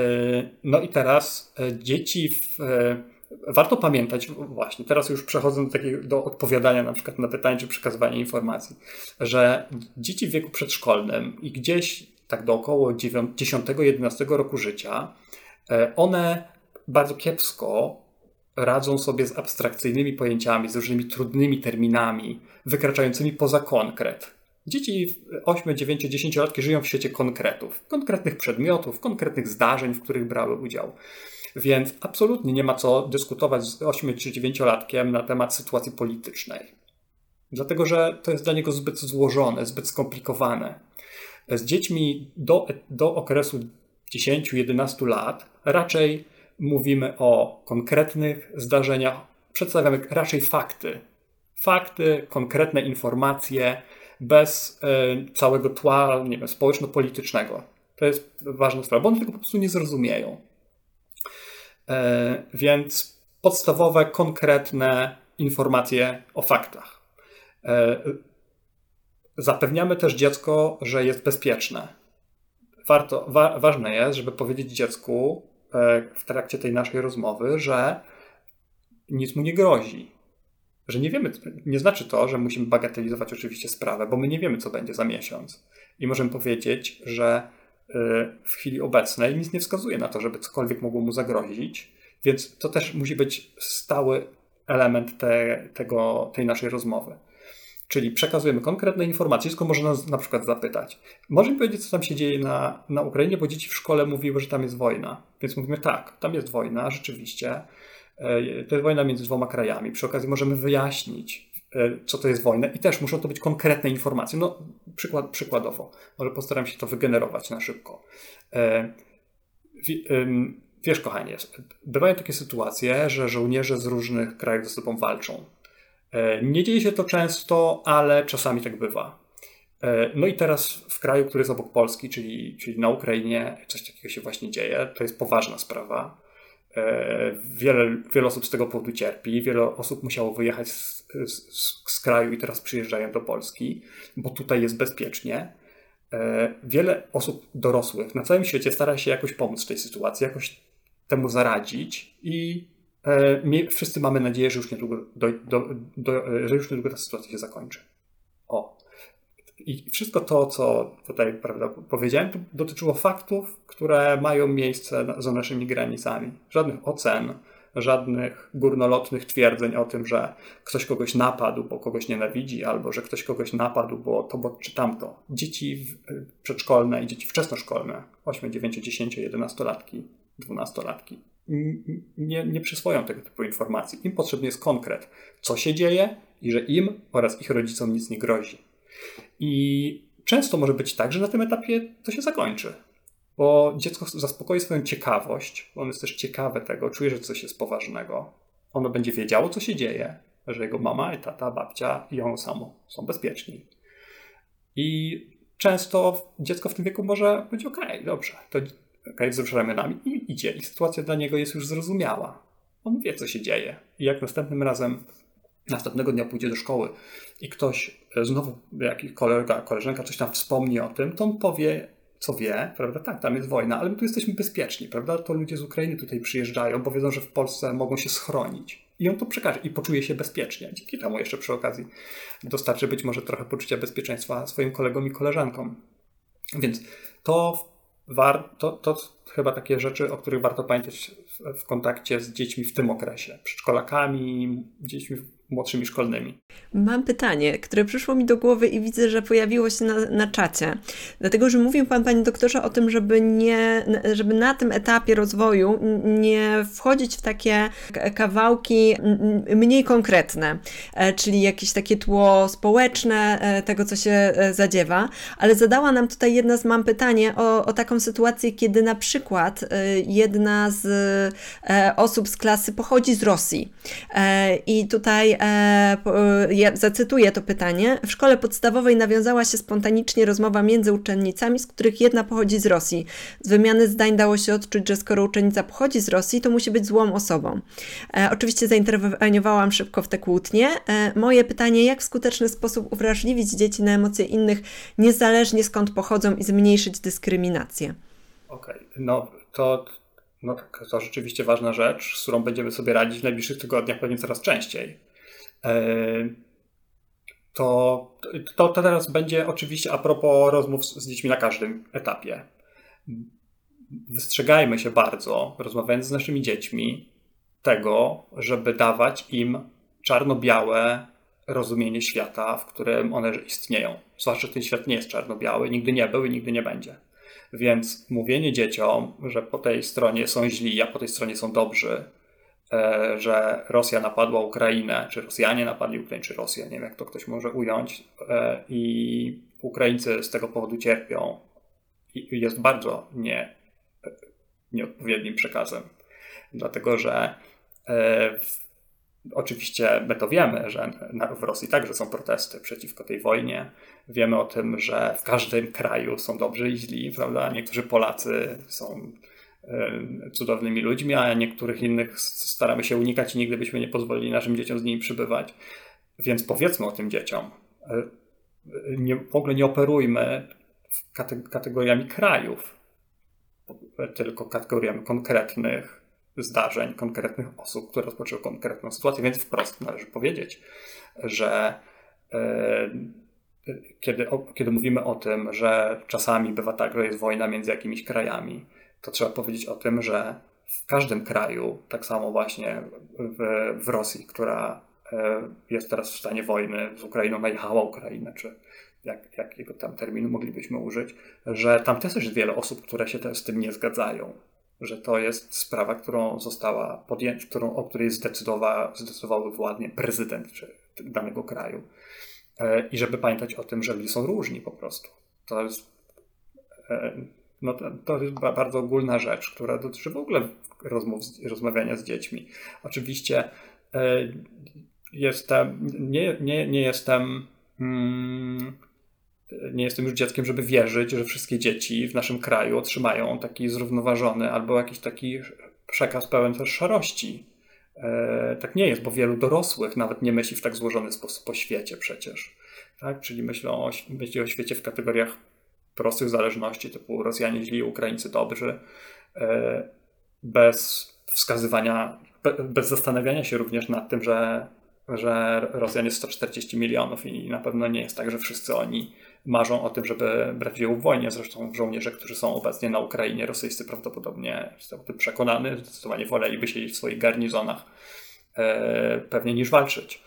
no i teraz e, dzieci w, e, warto pamiętać, właśnie teraz już przechodzę do, takiego, do odpowiadania na przykład na pytanie czy przekazywania informacji, że dzieci w wieku przedszkolnym i gdzieś tak do około 10-11 roku życia, one bardzo kiepsko radzą sobie z abstrakcyjnymi pojęciami, z różnymi trudnymi terminami, wykraczającymi poza konkret. Dzieci 8, 9, 10 latki żyją w świecie konkretów, konkretnych przedmiotów, konkretnych zdarzeń, w których brały udział. Więc absolutnie nie ma co dyskutować z 8 czy 9 latkiem na temat sytuacji politycznej. Dlatego, że to jest dla niego zbyt złożone, zbyt skomplikowane. Z dziećmi do, do okresu 10-11 lat raczej mówimy o konkretnych zdarzeniach, przedstawiamy raczej fakty. Fakty, konkretne informacje, bez y, całego tła, nie wiem, społeczno-politycznego. To jest ważna sprawa, bo oni tego po prostu nie zrozumieją. E, więc podstawowe, konkretne informacje o faktach. E, zapewniamy też dziecko, że jest bezpieczne. Warto, wa, ważne jest, żeby powiedzieć dziecku, E, w trakcie tej naszej rozmowy, że nic mu nie grozi. Że nie wiemy, nie znaczy to, że musimy bagatelizować oczywiście sprawę, bo my nie wiemy, co będzie za miesiąc. I możemy powiedzieć, że w chwili obecnej nic nie wskazuje na to, żeby cokolwiek mogło mu zagrozić, więc to też musi być stały element te, tego, tej naszej rozmowy. Czyli przekazujemy konkretne informacje, dziecko może nas na przykład zapytać. Może mi powiedzieć, co tam się dzieje na, na Ukrainie, bo dzieci w szkole mówiły, że tam jest wojna. Więc mówimy tak, tam jest wojna, rzeczywiście. E, to jest wojna między dwoma krajami. Przy okazji możemy wyjaśnić, co to jest wojna i też muszą to być konkretne informacje. No, przykład, przykładowo, może postaram się to wygenerować na szybko. E, wiesz, kochanie, bywają takie sytuacje, że żołnierze z różnych krajów ze sobą walczą E, nie dzieje się to często, ale czasami tak bywa. No i teraz w kraju, który jest obok Polski, czyli, czyli na Ukrainie, coś takiego się właśnie dzieje. To jest poważna sprawa. E, wiele, wiele osób z tego powodu cierpi. Wiele osób musiało wyjechać z, z, z kraju i teraz przyjeżdżają do Polski, bo tutaj jest bezpiecznie. Wiele osób dorosłych na całym świecie stara się jakoś pomóc w tej sytuacji, jakoś temu zaradzić i E, wszyscy mamy nadzieję, że już niedługo, do, do, do, e, że już niedługo ta sytuacja się zakończy. I wszystko to, co tutaj prawda, powiedziałem, dotyczyło faktów, które mają miejsce za naszymi granicami. Żadnych ocen, żadnych górnolotnych twierdzeń o tym, że ktoś kogoś napadł, bo kogoś nienawidzi, albo że ktoś kogoś napadł, bo to, bo czy tamto. Dzieci przedszkolne i dzieci wczesnoszkolne, 8, 9, 10, 11 latki, 12 latki, nie, nie przyswoją tego typu informacji. Im potrzebny jest konkret, co się dzieje i że im oraz ich rodzicom nic nie grozi. I często może być tak, że na tym etapie to się zakończy, bo dziecko zaspokoi swoją ciekawość, ono jest też ciekawe tego, czuje, że coś jest poważnego. Ono będzie wiedziało, co się dzieje, że jego mama tata, babcia i ono samo są bezpieczni. I często dziecko w tym wieku może być ok, dobrze, to okay, wzrusza ramionami i idzie. I sytuacja dla niego jest już zrozumiała. On wie, co się dzieje. I jak następnym razem, następnego dnia pójdzie do szkoły i ktoś, e, znowu jakiś kolega, koleżanka coś tam wspomni o tym, to on powie, co wie, prawda, tak, tam jest wojna, ale my tu jesteśmy bezpieczni, prawda, to ludzie z Ukrainy tutaj przyjeżdżają, bo wiedzą, że w Polsce mogą się schronić. I on to przekaże i poczuje się bezpiecznie. Dzięki temu jeszcze przy okazji dostarczy być może trochę poczucia bezpieczeństwa swoim kolegom i koleżankom. Więc to, war, to, to chyba takie rzeczy, o których warto pamiętać w, kontakcie z dziećmi w tym okresie. Przedszkolakami, dziećmi młodszymi szkolnymi. Mam pytanie, które przyszło mi do głowy i widzę, że pojawiło się na, na czacie. Dlatego, że mówił Pan, Panie Doktorze, o tym, żeby, nie, żeby na tym etapie rozwoju nie wchodzić w takie kawałki mniej konkretne, e, czyli jakieś takie tło społeczne e, tego, co się e, zadziewa, ale zadała nam tutaj jedna z mam pytanie o, o taką sytuację, kiedy na przykład jedna z osób z klasy pochodzi z Rosji i tutaj E, e, ja zacytuję to pytanie. W szkole podstawowej nawiązała się spontanicznie rozmowa między uczennicami, z których jedna pochodzi z Rosji. Z wymiany zdań dało się odczuć, że skoro uczennica pochodzi z Rosji, to musi być złą osobą. E, oczywiście zainterweniowałam szybko w te kłótnie. E, moje pytanie, jak w skuteczny sposób uwrażliwić dzieci na emocje innych, niezależnie skąd pochodzą i zmniejszyć dyskryminację? Okej, okay. no to no tak, to rzeczywiście ważna rzecz, z którą będziemy sobie radzić w najbliższych tygodniach pewnie coraz częściej. E, to, to, to teraz będzie oczywiście a propos rozmów z dziećmi na każdym etapie. Wystrzegajmy się bardzo, rozmawiając z naszymi dziećmi, tego, żeby dawać im czarno-białe rozumienie świata, w którym one istnieją. Zwłaszcza, że ten świat nie jest czarno-biały, nigdy nie był i nigdy nie będzie. Więc mówienie dzieciom, że po tej stronie są źli, a po tej stronie są dobrzy, E, że Rosja napadła Ukrainę, czy Rosjanie napadli Ukrainę, czy Rosja, nie wiem jak to ktoś może ująć, e, i Ukraińcy z tego powodu cierpią, jest bardzo nie, nieodpowiednim przekazem. Dlatego, że e, Oczywiście my to wiemy, że w Rosji także są protesty przeciwko tej wojnie. Wiemy o tym, że w każdym kraju są dobrzy i źli, prawda? Niektórzy Polacy są cudownymi ludźmi, a niektórych innych staramy się unikać i nigdy byśmy nie pozwolili naszym dzieciom z nimi przybywać. Więc powiedzmy o tym dzieciom. E, nie, w ogóle nie operujmy kategoriami krajów, tylko kategoriami konkretnych zdarzeń, konkretnych osób, które rozpoczęły konkretną sytuację. Więc wprost należy powiedzieć, że e, kiedy, kiedy mówimy o tym, że czasami bywa tak, że jest wojna między jakimiś krajami, to trzeba powiedzieć o tym, że w każdym kraju, tak samo właśnie w, w Rosji, która e, jest teraz w stanie wojny z Ukrainą, najechała Ukrainę, czy jak, jakiego tam terminu moglibyśmy użyć, że tam też jest wiele osób, które się z tym nie zgadzają. Że to jest sprawa, którą została podjęta, którą, o której zdecydowa, zdecydowały władnie prezydent czy danego kraju. E, I żeby pamiętać o tym, że ludzie są różni po prostu. To jest e, no to, to jest bardzo ogólna rzecz, która dotyczy w ogóle rozmów, rozmawiania z dziećmi. Oczywiście e, jestem, nie, nie, nie jestem. Mm, nie jestem już dzieckiem, żeby wierzyć, że wszystkie dzieci w naszym kraju otrzymają taki zrównoważony albo jakiś taki przekaz pełen też szarości. E, tak nie jest, bo wielu dorosłych nawet nie myśli w tak złożony sposób o świecie przecież. Tak? Czyli myślą o, myśli o świecie w kategoriach prostych zależności, typu Rosjanie źli, Ukraińcy dobrzy, e, bez wskazywania, bez zastanawiania się również nad tym, że, że Rosjan jest 140 milionów i na pewno nie jest tak, że wszyscy oni marzą o tym, żeby brać udział w wojnie. Zresztą żołnierze, którzy są obecnie na Ukrainie, rosyjscy prawdopodobnie, jestem o tym przekonany, zdecydowanie woleliby siedzieć w swoich garnizonach e, pewnie niż walczyć.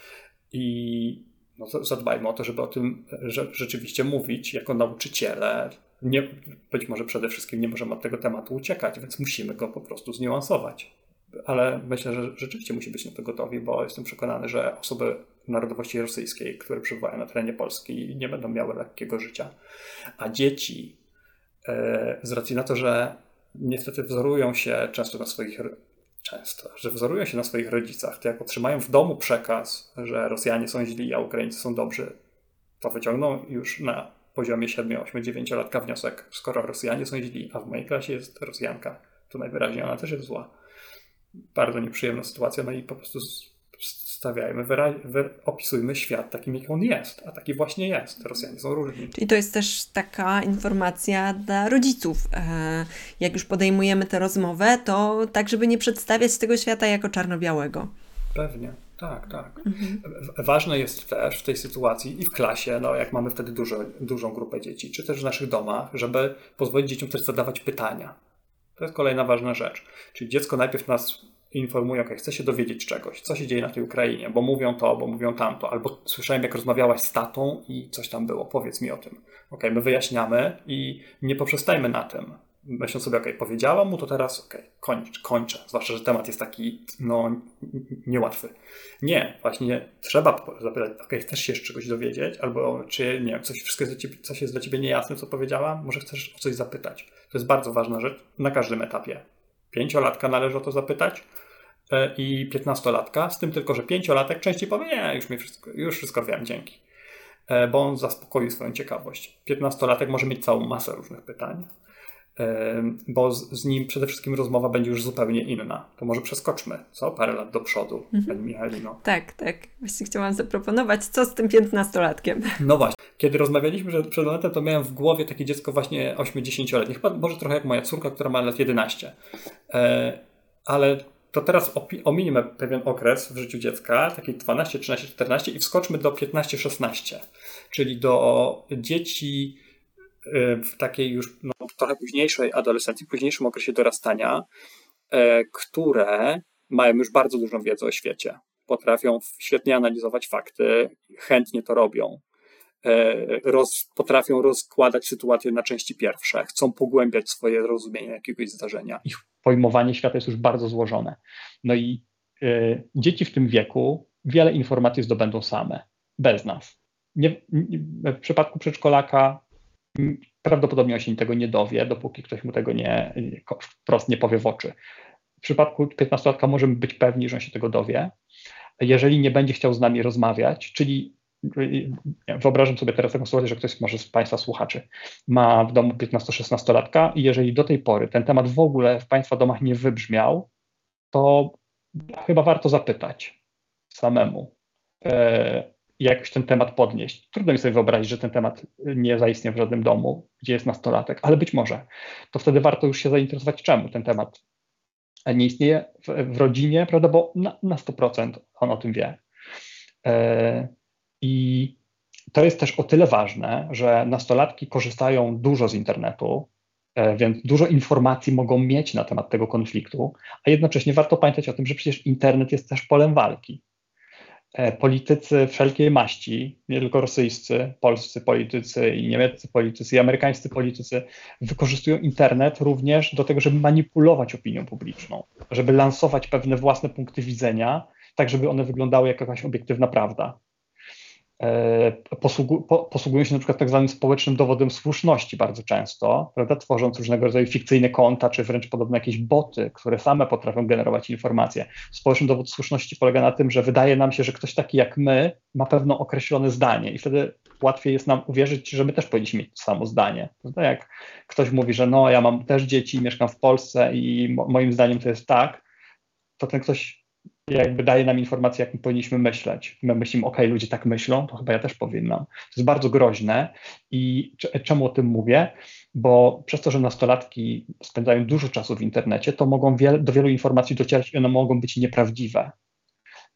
I no zadbajmy o to, żeby o tym rzeczywiście mówić jako nauczyciele. Nie, być może przede wszystkim nie możemy od tego tematu uciekać, więc musimy go po prostu zniuansować. Ale myślę, że rzeczywiście musi być na to gotowi, bo jestem przekonany, że osoby narodowości rosyjskiej, które przebywają na terenie Polski, nie będą miały lekkiego życia. A dzieci, e, z racji na to, że niestety wzorują się często na swoich często, że wzorują się na swoich rodzicach, to jak otrzymają w domu przekaz, że Rosjanie są źli, a Ukraińcy są dobrzy, to wyciągną już na poziomie 7, 8, 9 latka wniosek, skoro Rosjanie są źli, a w mojej klasie jest Rosjanka, to najwyraźniej ona też jest zła. Bardzo nieprzyjemna sytuacja, no i po prostu przedstawiajmy, wyra- opisujmy świat takim, jak on jest, a taki właśnie jest. Rosjanie są różni. Czyli to jest też taka informacja dla rodziców. E, jak już podejmujemy tę rozmowę, to tak, żeby nie przedstawiać tego świata jako czarno-białego. Pewnie. Tak, tak. Mhm. Ważne jest też w tej sytuacji i w klasie, no jak mamy wtedy dużo, dużą grupę dzieci, czy też w naszych domach, żeby pozwolić dzieciom też zadawać pytania. To jest kolejna ważna rzecz. Czyli dziecko najpierw nas informuje, ok, chce się dowiedzieć czegoś, co się dzieje na tej Ukrainie, bo mówią to, bo mówią tamto, albo słyszałem, jak rozmawiałaś z tatą i coś tam było, powiedz mi o tym. Ok, my wyjaśniamy i nie poprzestajmy na tym. Myślę sobie, ok, powiedziałam mu, to teraz ok, kończ, kończę. Zwłaszcza, że temat jest taki, no, niełatwy. Nie, właśnie trzeba zapytać, ok, chcesz się czegoś dowiedzieć, albo czy, nie wiem, coś, wszystko jest ciebie, coś jest dla ciebie niejasne, co powiedziałam, może chcesz o coś zapytać. To jest bardzo ważna rzecz na każdym etapie. Pięciolatka należy o to zapytać, i piętnastolatka, z tym tylko, że pięciolatek częściej powie, nie, już, mi wszystko, już wszystko wiem, dzięki. E, bo on zaspokoi swoją ciekawość. Piętnastolatek może mieć całą masę różnych pytań, e, bo z, z, nim przede wszystkim rozmowa będzie już zupełnie inna. To może przeskoczmy, co? Parę lat do przodu, mhm. pani Michalino. Tak, tak. Właśnie chciałam zaproponować, co z tym piętnastolatkiem. No właśnie. Kiedy rozmawialiśmy przed, przed momentem, to miałem w głowie takie dziecko właśnie 8-10-letnie, chyba może trochę jak moja córka, która ma lat 11. Ale to teraz ominimy pewien okres w życiu dziecka, taki 12, 13, 14 i wskoczmy do 15, 16, czyli do dzieci y, w takiej już no, trochę późniejszej adolescencji, późniejszym okresie dorastania, e, które mają już bardzo dużą wiedzę o świecie. Potrafią świetnie analizować fakty, chętnie to robią. E, roz, potrafią rozkładać sytuację na części pierwsze, chcą pogłębiać swoje rozumienie jakiegoś zdarzenia. Ich pojmowanie świata jest już bardzo złożone. No i y, dzieci w tym wieku wiele informacji zdobędą same, bez nas. Nie, nie, w przypadku przedszkolaka prawdopodobnie on się tego nie dowie, dopóki ktoś mu tego nie, wprost nie powie w oczy. W przypadku 15-latka możemy być pewni, że on się tego dowie. Jeżeli nie będzie chciał z nami rozmawiać, czyli wyobrażam sobie teraz taką sytuację, że ktoś może z Państwa słuchaczy ma w domu 15-16-latka i jeżeli do tej pory ten temat w ogóle w Państwa domach nie wybrzmiał, to chyba warto zapytać samemu, e, jak ten temat podnieść. Trudno mi sobie wyobrazić, że ten temat nie zaistnieje w żadnym domu, gdzie jest nastolatek, ale być może. To wtedy warto już się zainteresować, czemu ten temat nie istnieje w, w rodzinie, prawda, bo na, na 100% on o tym wie. I to jest też o tyle ważne, że nastolatki korzystają dużo z internetu, e, więc dużo informacji mogą mieć na temat tego konfliktu, a jednocześnie warto pamiętać o tym, że przecież internet jest też polem walki. E, politycy wszelkiej maści, nie tylko rosyjscy, polscy politycy i niemieccy politycy i amerykańscy politycy wykorzystują internet również do tego, żeby manipulować opinią publiczną, żeby lansować pewne własne punkty widzenia, tak żeby one wyglądały jak jakaś obiektywna prawda. E, posługu, posługują się na przykład tak zwanym społecznym dowodem słuszności bardzo często, prawda, tworząc różnego rodzaju fikcyjne konta, czy wręcz podobne jakieś boty, które same potrafią generować informacje. Społeczny dowód słuszności polega na tym, że wydaje nam się, że ktoś taki jak my ma pewne określone zdanie i wtedy łatwiej jest nam uwierzyć, że my też powinniśmy mieć to samo zdanie. Prawda? Jak ktoś mówi, że no ja mam też dzieci, mieszkam w Polsce i mo moim zdaniem to jest tak, to ten ktoś jakby daje nam informację, jak my powinniśmy myśleć. My myślimy, ok, ludzie tak myślą, to chyba ja też powinnam. To jest bardzo groźne i czemu o tym mówię? Bo przez to, że nastolatki spędzają dużo czasu w internecie, to mogą wiel do wielu informacji docierać i one mogą być nieprawdziwe.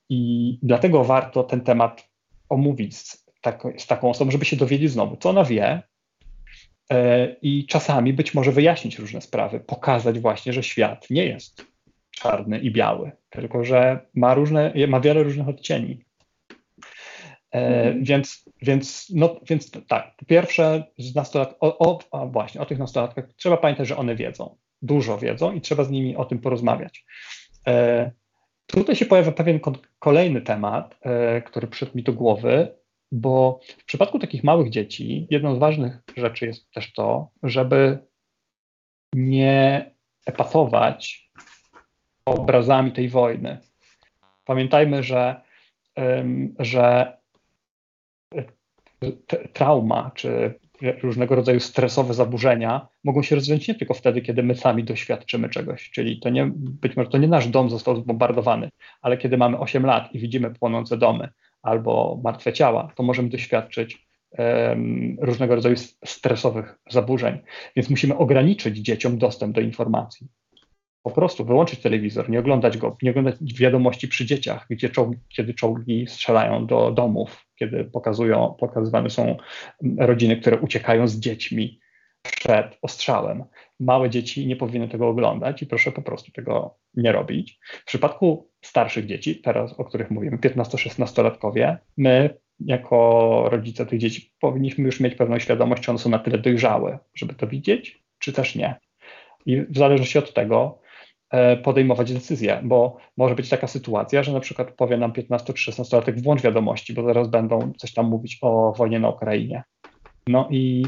I dlatego warto ten temat omówić z, tak, z taką osobą, żeby się dowiedzieć znowu, co ona wie, e, i czasami być może wyjaśnić różne sprawy, pokazać właśnie, że świat nie jest czarny i biały, tylko że ma, różne, ma wiele różnych odcieni. E, mhm. więc, więc, no, więc tak, po pierwsze, z nastolat, o, o, właśnie, o tych nastolatkach trzeba pamiętać, że one wiedzą, dużo wiedzą i trzeba z nimi o tym porozmawiać. E, tutaj się pojawia pewien kolejny temat, e, który przyszedł mi do głowy, bo w przypadku takich małych dzieci jedną z ważnych rzeczy jest też to, żeby nie epatować obrazami tej wojny. Pamiętajmy, że, że trauma czy różnego rodzaju stresowe zaburzenia mogą się rozwiązać nie tylko wtedy, kiedy my sami doświadczymy czegoś, czyli to nie, być może to nie nasz dom został zbombardowany, ale kiedy mamy 8 lat i widzimy płonące domy albo martwe ciała, to możemy doświadczyć um, różnego rodzaju stresowych zaburzeń. Więc musimy ograniczyć dzieciom dostęp do informacji po prostu wyłączyć telewizor, nie oglądać go, nie oglądać wiadomości przy dzieciach, gdzie czołgi, kiedy czołgi strzelają do domów, kiedy pokazują, pokazywane są rodziny, które uciekają z dziećmi przed ostrzałem. Małe dzieci nie powinny tego oglądać i proszę po prostu tego nie robić. W przypadku starszych dzieci, teraz o których mówimy, 15-16-latkowie, my jako rodzice tych dzieci powinniśmy już mieć pewną świadomość, czy one są na tyle dojrzałe, żeby to widzieć, czy też nie. I w zależności od tego podejmować decyzje, bo może być taka sytuacja, że na przykład powie nam 15 czy 16-latek włącz wiadomości, bo zaraz będą coś tam mówić o wojnie na Ukrainie. No i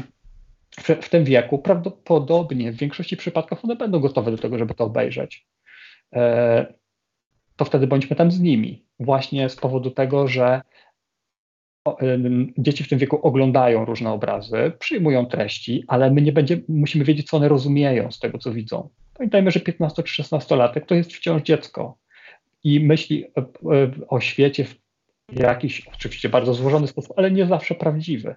w, w tym wieku prawdopodobnie w większości przypadków one będą gotowe do tego, żeby to obejrzeć. E, to wtedy bądźmy tam z nimi, właśnie z powodu tego, że dzieci w tym wieku oglądają różne obrazy, przyjmują treści, ale my nie będziemy, musimy wiedzieć, co one rozumieją z tego, co widzą. Pamiętajmy, że 15 czy 16-latek to jest wciąż dziecko i myśli o świecie w jakiś oczywiście bardzo złożony sposób, ale nie zawsze prawdziwy.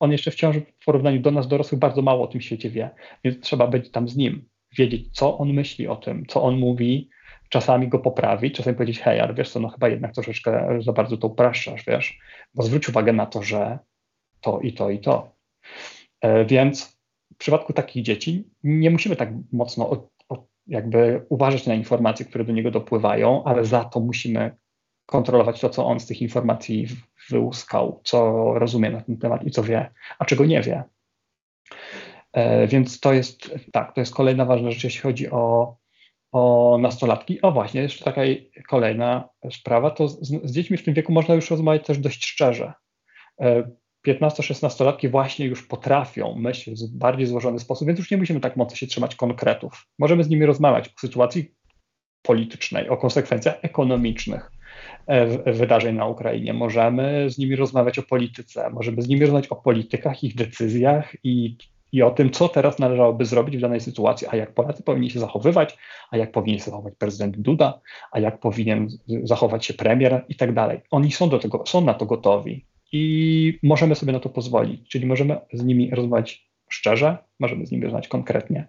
On jeszcze wciąż w porównaniu do nas dorosłych bardzo mało o tym świecie wie, więc trzeba być tam z nim, wiedzieć, co on myśli o tym, co on mówi, czasami go poprawić, czasami powiedzieć, hej, ale wiesz co, no chyba jednak troszeczkę za bardzo to upraszczasz, wiesz, bo zwróć uwagę na to, że to i to i to. E, więc w przypadku takich dzieci nie musimy tak mocno jakby uważać na informacje, które do niego dopływają, ale za to musimy kontrolować to, co on z tych informacji wyłuskał, co rozumie na ten temat i co wie, a czego nie wie. E, więc to jest, tak, to jest kolejna ważna rzecz, jeśli chodzi o, o nastolatki. O właśnie, jeszcze taka kolejna sprawa, to z, z dziećmi w tym wieku można już rozmawiać też dość szczerze. E, 15-16-latki właśnie już potrafią myśleć w bardziej złożony sposób, więc już nie musimy tak mocno się trzymać konkretów. Możemy z nimi rozmawiać o sytuacji politycznej, o konsekwencjach ekonomicznych e, wydarzeń na Ukrainie. Możemy z nimi rozmawiać o polityce, możemy z nimi rozmawiać o politykach, ich decyzjach i, i o tym, co teraz należałoby zrobić w danej sytuacji, a jak Polacy powinni się zachowywać, a jak powinien się zachować prezydent Duda, a jak powinien zachować się premier i tak dalej. Oni są do tego, są na to gotowi i możemy sobie na to pozwolić, czyli możemy z nimi rozmawiać szczerze, możemy z nimi rozmawiać konkretnie.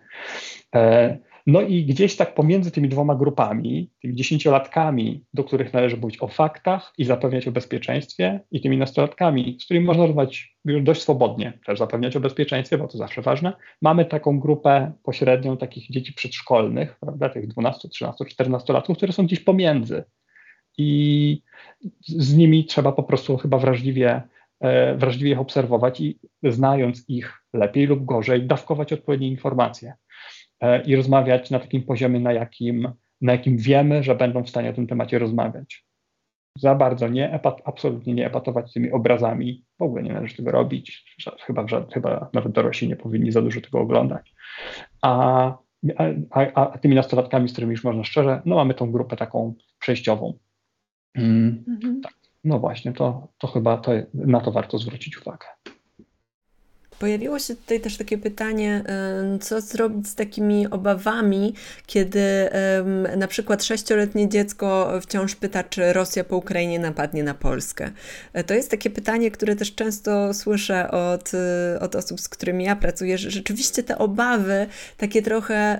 E, no i gdzieś tak pomiędzy tymi dwoma grupami, tymi dziesięciolatkami, do których należy mówić o faktach i zapewniać o bezpieczeństwie, i tymi nastolatkami, z którymi można rozmawiać już dość swobodnie, też zapewniać o bezpieczeństwie, bo to zawsze ważne, mamy taką grupę pośrednią takich dzieci przedszkolnych, prawda, tych 12, 13, 14 latków, które są gdzieś pomiędzy. I z nimi trzeba po prostu chyba wrażliwie, e, wrażliwie ich obserwować i znając ich lepiej lub gorzej, dawkować odpowiednie informacje e, i rozmawiać na takim poziomie, na jakim, na jakim wiemy, że będą w stanie o tym temacie rozmawiać. Za bardzo nie, epat, absolutnie nie epatować tymi obrazami, w ogóle nie należy tego robić, chyba, chyba nawet dorośli nie powinni za dużo tego oglądać. A, a, a tymi nastolatkami, z którymi już można szczerze, no mamy tą grupę taką przejściową, Mm, mhm. tak. No właśnie, to, to chyba to, na to warto zwrócić uwagę. Pojawiło się tutaj też takie pytanie, co zrobić z takimi obawami, kiedy na przykład sześcioletnie dziecko wciąż pyta, czy Rosja po Ukrainie napadnie na Polskę. E, to jest takie pytanie, które też często słyszę od, e, od osób, z którymi ja pracuję, że rzeczywiście te obawy, takie trochę,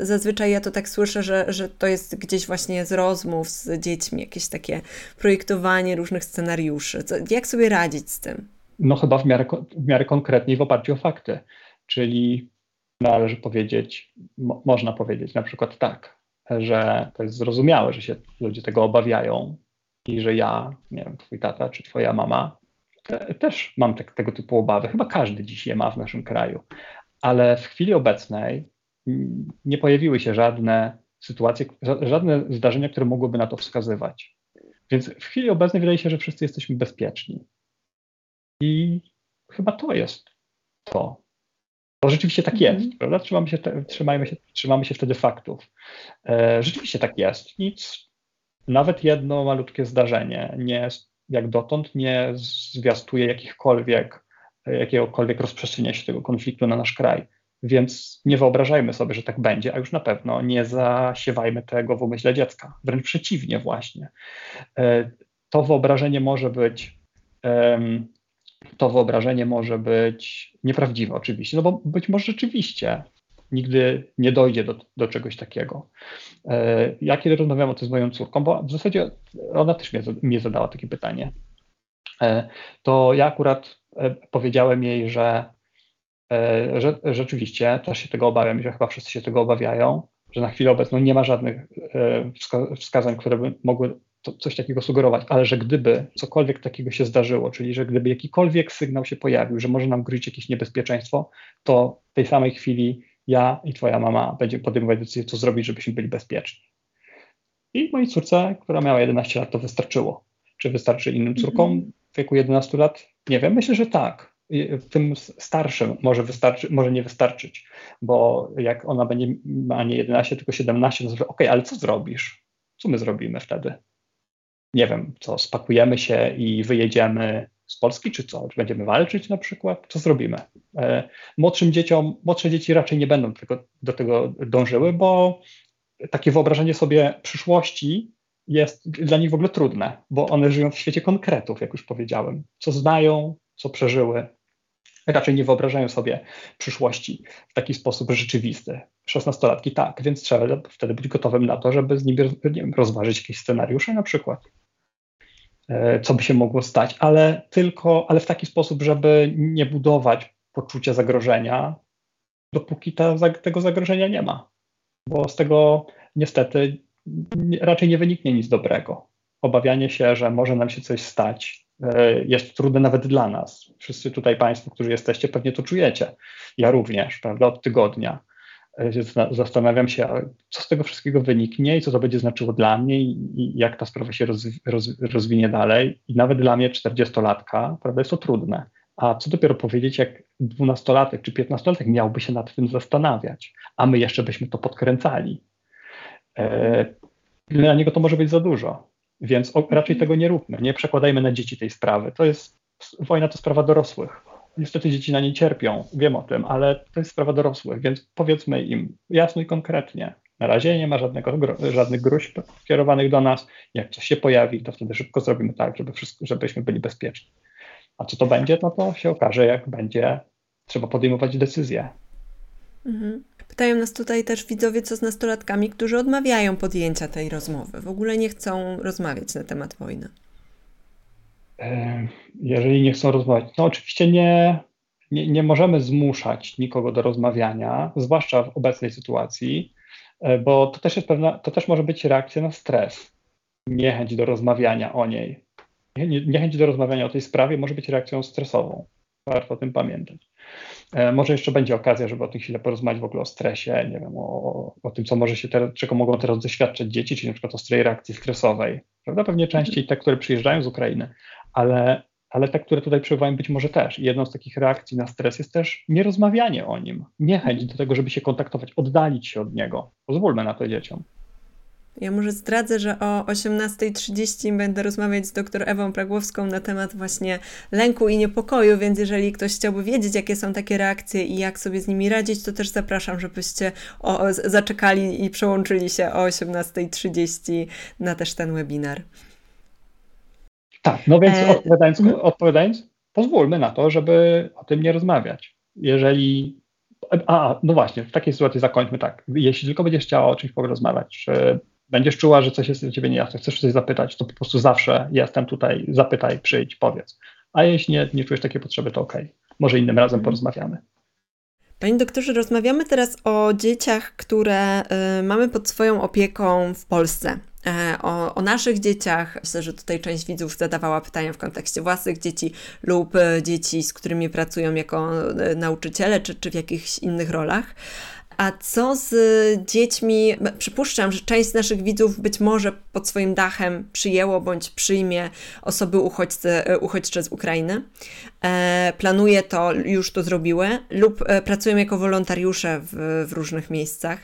zazwyczaj ja to tak słyszę, że, że to jest gdzieś właśnie z rozmów z dziećmi, jakieś takie projektowanie różnych scenariuszy. Jak sobie radzić z tym? No chyba w miarę, w miarę konkretniej w oparciu o fakty. Czyli należy powiedzieć, mo, można powiedzieć na przykład tak, że to jest zrozumiałe, że się ludzie tego obawiają i że ja, nie wiem, twój tata czy twoja mama te, też mam te, tego typu obawy. Chyba każdy dziś je ma w naszym kraju. Ale w chwili obecnej nie pojawiły się żadne sytuacje, żadne zdarzenia, które mogłyby na to wskazywać. Więc w chwili obecnej wydaje się, że wszyscy jesteśmy bezpieczni. I chyba to jest to. Bo rzeczywiście tak jest, mm. prawda? Trzymamy się, te, trzymajmy się, trzymamy się wtedy faktów. E, rzeczywiście tak jest. Nic, nawet jedno malutkie zdarzenie nie, jak dotąd nie zwiastuje jakichkolwiek jakiegokolwiek rozprzestrzeniania się tego konfliktu na nasz kraj. Więc nie wyobrażajmy sobie, że tak będzie, a już na pewno nie zasiewajmy tego w umyśle dziecka. Wręcz przeciwnie, właśnie. E, to wyobrażenie może być. To wyobrażenie może być nieprawdziwe, oczywiście, no bo być może rzeczywiście nigdy nie dojdzie do, do czegoś takiego. E, ja kiedy rozmawiam o tym z moją córką, bo w zasadzie ona też mnie, mnie zadała takie pytanie, e, to ja akurat powiedziałem jej, że E, że rzeczywiście też się tego obawiam i że chyba wszyscy się tego obawiają, że na chwilę obecną nie ma żadnych e, wskazań, które by mogły coś takiego sugerować, ale że gdyby cokolwiek takiego się zdarzyło, czyli że gdyby jakikolwiek sygnał się pojawił, że może nam grozić jakieś niebezpieczeństwo, to w tej samej chwili ja i twoja mama będziemy podejmować decyzję, co zrobić, żebyśmy byli bezpieczni. I mojej córce, która miała 11 lat, to wystarczyło. Czy wystarczy innym córkom mhm. w wieku 11 lat? Nie wiem, myślę, że tak tym starszym może, wystarczy, może nie wystarczyć, bo jak ona będzie ma nie 11, tylko 17, to ok, ale co zrobisz? Co my zrobimy wtedy? Nie wiem, co, spakujemy się i wyjedziemy z Polski, czy co? Czy będziemy walczyć na przykład? Co zrobimy? E, młodszym dzieciom, młodsze dzieci raczej nie będą tylko do tego dążyły, bo takie wyobrażenie sobie przyszłości jest dla nich w ogóle trudne, bo one żyją w świecie konkretów, jak już powiedziałem. Co znają, co przeżyły, raczej nie wyobrażają sobie przyszłości w taki sposób rzeczywisty. Szesnastolatki tak, więc trzeba wtedy być gotowym na to, żeby z nimi wiem, rozważyć jakieś scenariusze na przykład, co by się mogło stać, ale tylko, ale w taki sposób, żeby nie budować poczucia zagrożenia, dopóki ta, tego zagrożenia nie ma. Bo z tego niestety raczej nie wyniknie nic dobrego. Obawianie się, że może nam się coś stać, E, jest trudne nawet dla nas. Wszyscy tutaj Państwo, którzy jesteście, pewnie to czujecie. Ja również, prawda, od tygodnia. E, zastanawiam się, co z tego wszystkiego wyniknie i co to będzie znaczyło dla mnie i, jak ta sprawa się rozwi roz rozwinie dalej. I nawet dla mnie, 40-latka, prawda, jest to trudne. A co dopiero powiedzieć, jak dwunastolatek czy piętnastolatek miałby się nad tym zastanawiać, a my jeszcze byśmy to podkręcali. E, dla niego to może być za dużo. Więc raczej tego nie róbmy. Nie przekładajmy na dzieci tej sprawy. To jest wojna to sprawa dorosłych. Niestety dzieci na niej cierpią, wiem o tym, ale to jest sprawa dorosłych, więc powiedzmy im jasno i konkretnie. Na razie nie ma żadnego, żadnych gruźb kierowanych do nas. Jak coś się pojawi, to wtedy szybko zrobimy tak, żeby wszystko, żebyśmy byli bezpieczni. A co to będzie, no to się okaże, jak będzie trzeba podejmować decyzje. Mhm. Pytają nas tutaj też widzowie, co z nastolatkami, którzy odmawiają podjęcia tej rozmowy. W ogóle nie chcą rozmawiać na temat wojny. Jeżeli nie chcą rozmawiać, no oczywiście nie, nie, nie możemy zmuszać nikogo do rozmawiania, zwłaszcza w obecnej sytuacji, e, bo to też jest pewna, to też może być reakcja na stres, niechęć do rozmawiania o niej. Niechęć do rozmawiania o tej sprawie może być reakcją stresową. Warto o tym pamiętać. E, może jeszcze będzie okazja, żeby o tym chwilę porozmawiać w ogóle o stresie, nie wiem, o, o tym, co może się teraz, czego mogą teraz doświadczać dzieci, czyli na przykład o strej reakcji stresowej. Prawda? Pewnie częściej te, które przyjeżdżają z Ukrainy, ale, ale te, które tutaj przybywają, być może też. I jedną z takich reakcji na stres jest też nierozmawianie o nim, niechęć do tego, żeby się kontaktować, oddalić się od niego. Pozwólmy na to dzieciom. Ja może zdradzę, że o 18.30 będę rozmawiać z dr Ewą Pragłowską na temat właśnie lęku i niepokoju, więc jeżeli ktoś chciałby wiedzieć, jakie są takie reakcje i jak sobie z nimi radzić, to też zapraszam, żebyście o, o, zaczekali i przełączyli się o 18.30 na też ten webinar. Tak, no więc e... odpowiadając, odpowiadając, pozwólmy na to, żeby o tym nie rozmawiać. Jeżeli a, no właśnie, w takiej sytuacji zakończmy tak. Jeśli tylko będziesz chciała o czymś porozmawiać, czy będziesz czuła, że coś jest dla ciebie niejasne, chcesz coś zapytać, to po prostu zawsze jestem tutaj, zapytaj, przyjdź, powiedz. A jeśli nie, nie czujesz takiej potrzeby, to okej. Okay. Może innym razem mhm. porozmawiamy. Panie doktorze, rozmawiamy teraz o dzieciach, które y, mamy pod swoją opieką w Polsce. E, o, o, naszych dzieciach. Myślę, że tutaj część widzów zadawała pytania w kontekście własnych dzieci lub e, dzieci, z którymi pracują jako e, nauczyciele, czy, czy w jakichś innych rolach. A co z dziećmi? Przypuszczam, że część z naszych widzów być może pod swoim dachem przyjęło bądź przyjmie osoby uchodźcze z Ukrainy. e, planuje to, już to zrobiły, lub pracują jako wolontariusze w, w różnych miejscach.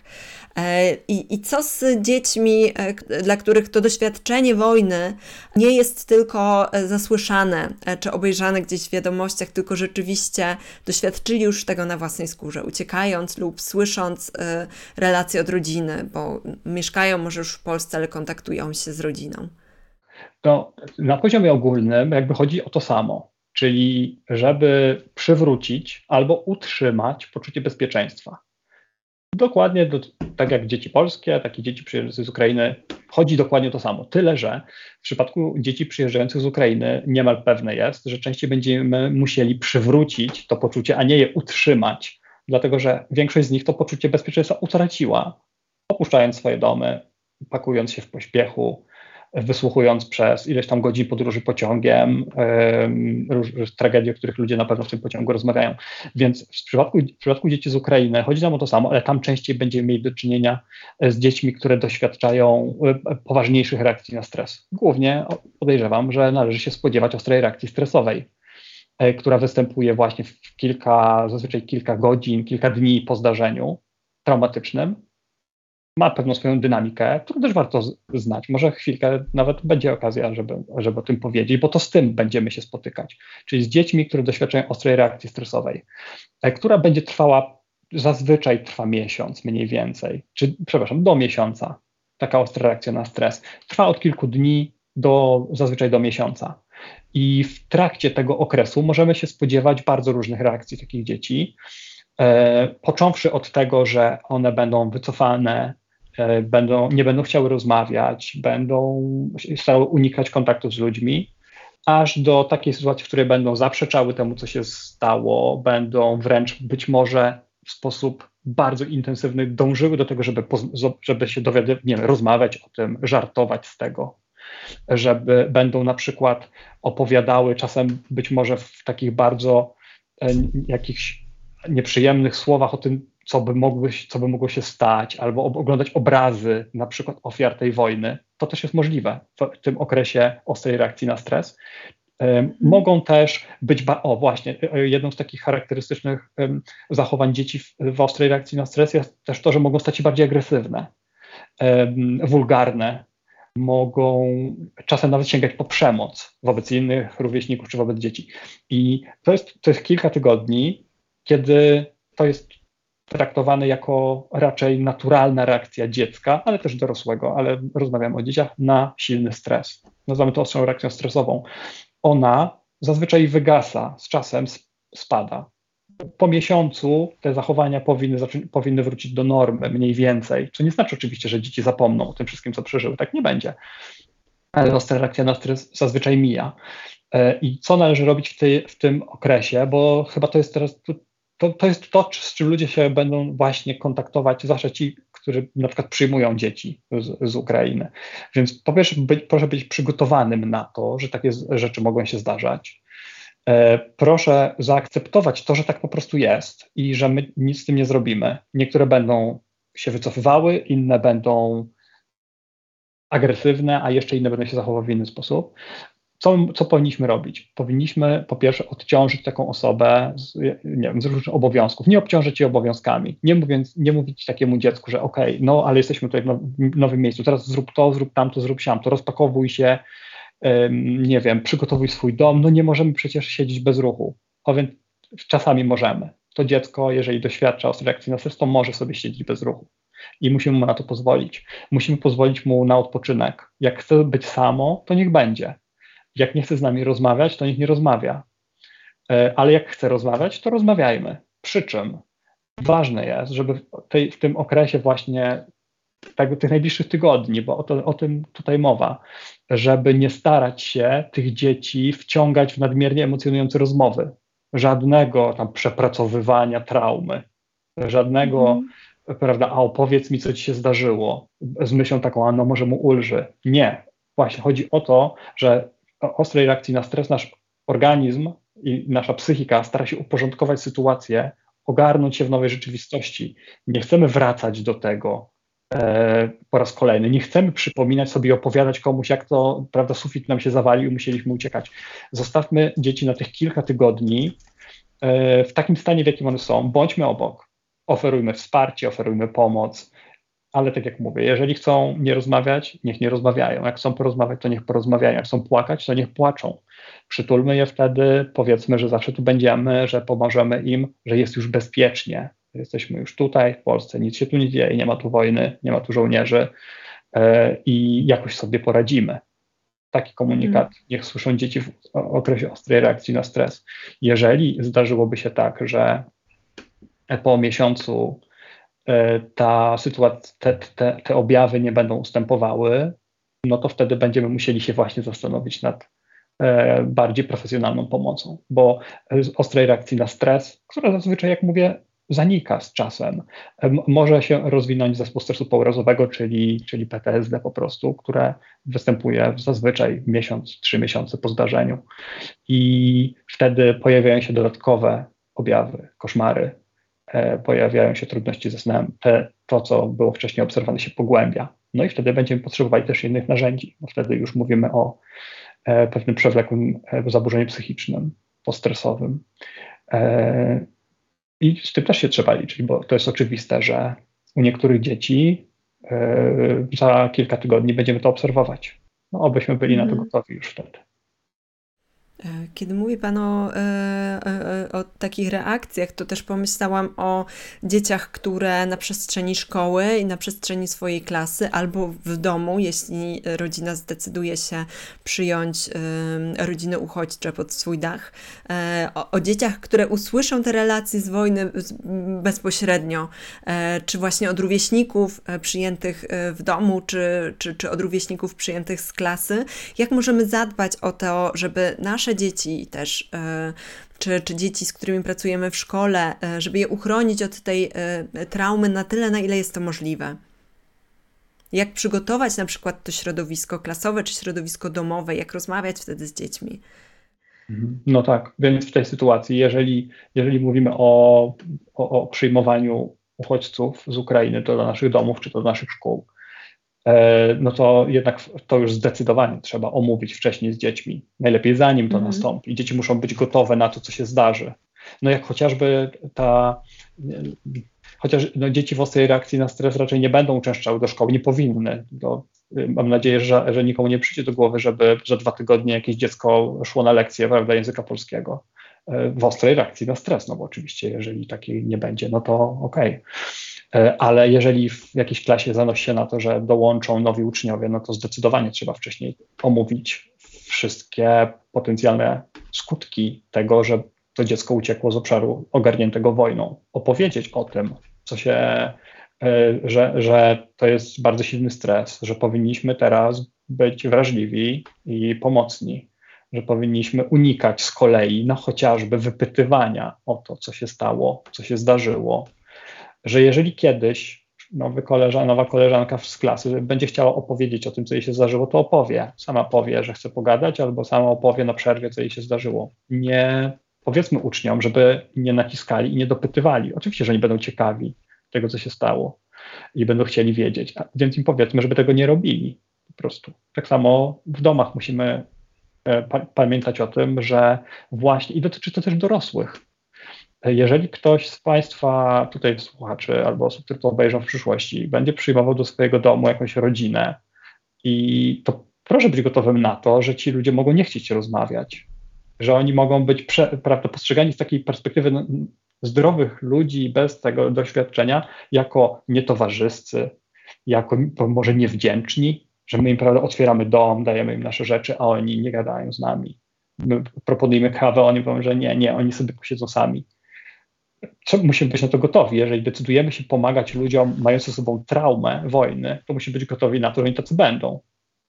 E, I, I co z dziećmi, e, dla których to doświadczenie wojny nie jest tylko e, zasłyszane czy obejrzane gdzieś w wiadomościach, tylko rzeczywiście doświadczyli już tego na własnej skórze, uciekając lub słysząc relacje od rodziny, bo mieszkają może już w Polsce, ale kontaktują się z rodziną? To na poziomie ogólnym jakby chodzi o to samo, czyli żeby przywrócić albo utrzymać poczucie bezpieczeństwa. Dokładnie do, tak jak dzieci polskie, tak i dzieci przyjeżdżające z Ukrainy. Chodzi dokładnie to samo. Tyle, że w przypadku dzieci przyjeżdżających z Ukrainy niemal pewne jest, że częściej będziemy musieli przywrócić to poczucie, a nie je utrzymać, dlatego że większość z nich to poczucie bezpieczeństwa utraciła, opuszczając swoje domy, pakując się w pośpiechu, wysłuchując przez ileś tam godzin podróży pociągiem różne tragedie, o których ludzie na pewno w tym pociągu rozmawiają. Więc w przypadku, w przypadku dzieci z Ukrainy chodzi nam o to samo, ale tam częściej będziemy mieli do czynienia z dziećmi, które doświadczają e, poważniejszych reakcji na stres. Głównie podejrzewam, że należy się spodziewać ostrej reakcji stresowej e, która występuje właśnie w kilka, zazwyczaj kilka godzin, kilka dni po zdarzeniu traumatycznym, ma pewną swoją dynamikę, którą też warto znać. Może chwilkę nawet będzie okazja, żeby, żeby o tym powiedzieć, bo to z tym będziemy się spotykać. Czyli z dziećmi, które doświadczają ostrej reakcji stresowej, e, która będzie trwała, zazwyczaj trwa miesiąc mniej więcej, czy przepraszam, do miesiąca. Taka ostra reakcja na stres. Trwa od kilku dni do zazwyczaj do miesiąca. I w trakcie tego okresu możemy się spodziewać bardzo różnych reakcji takich dzieci. E, począwszy od tego, że one będą wycofane, będą, nie będą chciały rozmawiać, będą starały unikać kontaktu z ludźmi, aż do takiej sytuacji, w której będą zaprzeczały temu, co się stało, będą wręcz być może w sposób bardzo intensywny dążyły do tego, żeby, żeby się dowiadywać, nie wiem, rozmawiać o tym, żartować z tego, żeby będą na przykład opowiadały czasem być może w takich bardzo e, jakichś nieprzyjemnych słowach o tym, co by, mogło, co by mogło się stać, albo oglądać obrazy na przykład ofiar tej wojny, to też jest możliwe w tym okresie ostrej reakcji na stres. Mhm. Mogą też być, o właśnie, e, e, jedną z takich charakterystycznych zachowań dzieci w, w ostrej reakcji na stres jest też to, że mogą stać się bardziej agresywne, wulgarne, mogą czasem nawet sięgać po przemoc wobec innych rówieśników czy wobec dzieci. I to jest, to jest kilka tygodni, kiedy to jest traktowane jako raczej naturalna reakcja dziecka, ale też dorosłego, ale rozmawiam o dzieciach, na silny stres. Nazywamy to ostrą reakcją stresową. Ona zazwyczaj wygasa, z czasem spada. Po miesiącu te zachowania powinny, powinny wrócić do normy, mniej więcej. Co nie znaczy oczywiście, że dzieci zapomną o tym wszystkim, co przeżyły. Tak nie będzie. Ale ostra reakcja na stres zazwyczaj mija. E, I co należy robić w, w tym okresie, bo chyba to jest teraz to, to jest to, z czym ludzie się będą właśnie kontaktować, zwłaszcza ci, którzy na przykład przyjmują dzieci z, z Ukrainy. Więc po pierwsze, być, proszę być przygotowanym na to, że takie rzeczy mogą się zdarzać. E, proszę zaakceptować to, że tak po prostu jest i że my nic z tym nie zrobimy. Niektóre będą się wycofywały, inne będą agresywne, a jeszcze inne będą się zachowywały w inny sposób co, co powinniśmy robić? Powinniśmy po pierwsze odciążyć taką osobę z, nie wiem, z różnych obowiązków, nie obciążyć jej obowiązkami, nie, mówiąc, nie mówić takiemu dziecku, że okej, okay, no ale jesteśmy tutaj w nowym miejscu, teraz zrób to, zrób tamto, zrób siam, to rozpakowuj się, um, nie wiem, przygotowuj swój dom, no nie możemy przecież siedzieć bez ruchu, a więc czasami możemy. To dziecko, jeżeli doświadcza ostrej reakcji na stres, to może sobie siedzieć bez ruchu i musimy mu na to pozwolić. Musimy pozwolić mu na odpoczynek. Jak chce być samo, to niech będzie jak nie chce z nami rozmawiać, to niech nie rozmawia. E, ale jak chce rozmawiać, to rozmawiajmy. Przy czym ważne jest, żeby w, tej, w tym okresie właśnie tego, tych najbliższych tygodni, bo o, to, o tym tutaj mowa, żeby nie starać się tych dzieci wciągać w nadmiernie emocjonujące rozmowy. Żadnego tam przepracowywania traumy, żadnego, mm. prawda, a opowiedz mi, co ci się zdarzyło, z myślą taką, a no może mu ulży. Nie. Właśnie chodzi o to, że ostrej reakcji na stres nasz organizm i nasza psychika stara się uporządkować sytuację, ogarnąć się w nowej rzeczywistości. Nie chcemy wracać do tego, e, po raz kolejny. Nie chcemy przypominać sobie i opowiadać komuś, jak to, prawda, sufit nam się zawalił musieliśmy uciekać. Zostawmy dzieci na tych kilka tygodni e, w takim stanie, w jakim one są. Bądźmy obok. Oferujmy wsparcie, oferujmy pomoc, ale tak jak mówię, jeżeli chcą nie rozmawiać, niech nie rozmawiają. Jak chcą porozmawiać, to niech porozmawiają. Jak chcą płakać, to niech płaczą. Przytulmy je wtedy, powiedzmy, że zawsze tu będziemy, że pomożemy im, że jest już bezpiecznie. Jesteśmy już tutaj, w Polsce, nic się tu nie dzieje, nie ma tu wojny, nie ma tu żołnierzy e, i jakoś sobie poradzimy. Taki komunikat mm. niech słyszą dzieci w okresie ostrej reakcji na stres. Jeżeli zdarzyłoby się tak, że po miesiącu ta sytuacja, te, te, te objawy nie będą ustępowały, no to wtedy będziemy musieli się właśnie zastanowić nad e, bardziej profesjonalną pomocą, bo ostrej reakcji na stres, która zazwyczaj, jak mówię, zanika z czasem, e, może się rozwinąć zespół stresu pourazowego, czyli, czyli PTSD po prostu, które występuje zazwyczaj miesiąc, trzy miesiące po zdarzeniu. I wtedy pojawiają się dodatkowe objawy, koszmary, E, pojawiają się trudności ze snem, te, to, co było wcześniej obserwowane, się pogłębia. No i wtedy będziemy potrzebowali też innych narzędzi, bo wtedy już mówimy o e, pewnym przewlekłym e, zaburzeniu psychicznym, postresowym. I z tym też się trzeba liczyć, bo to jest oczywiste, że u niektórych dzieci za kilka tygodni będziemy to obserwować. No, obyśmy byli mm. na to mhm. gotowi już wtedy. E, kiedy mówi Pan o, e, e, o, takich reakcjach, to też pomyślałam o dzieciach, które na przestrzeni szkoły i na przestrzeni swojej klasy albo w domu, jeśli rodzina zdecyduje się przyjąć rodziny uchodźcze pod swój dach, o, o dzieciach, które usłyszą te relacje z wojny bezpośrednio, czy właśnie od rówieśników przyjętych w domu, czy, czy, czy od rówieśników przyjętych z klasy. Jak możemy zadbać o to, żeby nasze nasze dzieci też, e, czy, czy dzieci, z którymi pracujemy w szkole, e, żeby je uchronić od tej e, traumy na tyle, na ile jest to możliwe. Jak przygotować na przykład to środowisko klasowe czy środowisko domowe, jak rozmawiać wtedy z dziećmi. Mhm. No tak, więc w tej sytuacji, jeżeli, jeżeli mówimy o, o, o przyjmowaniu uchodźców z Ukrainy to do naszych domów czy do naszych szkół, no to jednak to już zdecydowanie trzeba omówić wcześniej z dziećmi. Najlepiej zanim to mm. nastąpi. Dzieci muszą być gotowe na to, co się zdarzy. No jak chociażby ta, chociaż no dzieci w ostrej reakcji na stres raczej nie będą uczęszczały do szkoły, nie powinny. To, mam nadzieję, że, że nikomu nie przyjdzie do głowy, żeby za dwa tygodnie jakieś dziecko szło na lekcję prawda, języka polskiego e, w ostrej reakcji na stres, no bo oczywiście jeżeli takiej nie będzie, no to okej. E, ale jeżeli w jakiejś klasie zanosi się na to, że dołączą nowi uczniowie, no to zdecydowanie trzeba wcześniej omówić wszystkie potencjalne skutki tego, że to dziecko uciekło z obszaru ogarniętego wojną. Opowiedzieć o tym, co się, e, że, że to jest bardzo silny stres, że powinniśmy teraz być wrażliwi i pomocni, że powinniśmy unikać z kolei no chociażby wypytywania o to, co się stało, co się zdarzyło, że jeżeli kiedyś nowy koleżan, nowa koleżanka z klasy będzie chciała opowiedzieć o tym, co jej się zdarzyło, to opowie. Sama powie, że chce pogadać, albo sama opowie na przerwie, co jej się zdarzyło. Nie powiedzmy uczniom, żeby nie naciskali i nie dopytywali. Oczywiście, że oni będą ciekawi tego, co się stało i będą chcieli wiedzieć, więc im powiedzmy, żeby tego nie robili. Po prostu. Tak samo w domach musimy e, pamiętać o tym, że właśnie, i dotyczy to też dorosłych, jeżeli ktoś z Państwa, tutaj słuchaczy albo osób, które to obejrzą w przyszłości, będzie przyjmował do swojego domu jakąś rodzinę, i to proszę być gotowym na to, że ci ludzie mogą nie chcieć rozmawiać, że oni mogą być prze, prawda, postrzegani z takiej perspektywy no, zdrowych ludzi bez tego doświadczenia jako nietowarzyscy, jako może niewdzięczni, że my im prawda, otwieramy dom, dajemy im nasze rzeczy, a oni nie gadają z nami. My proponujemy kawę, oni mówią, że nie, nie, oni sobie posiedzą sami musimy być na to gotowi. Jeżeli decydujemy się pomagać ludziom mającym sobą traumę wojny, to musimy być gotowi na to, że oni tacy będą.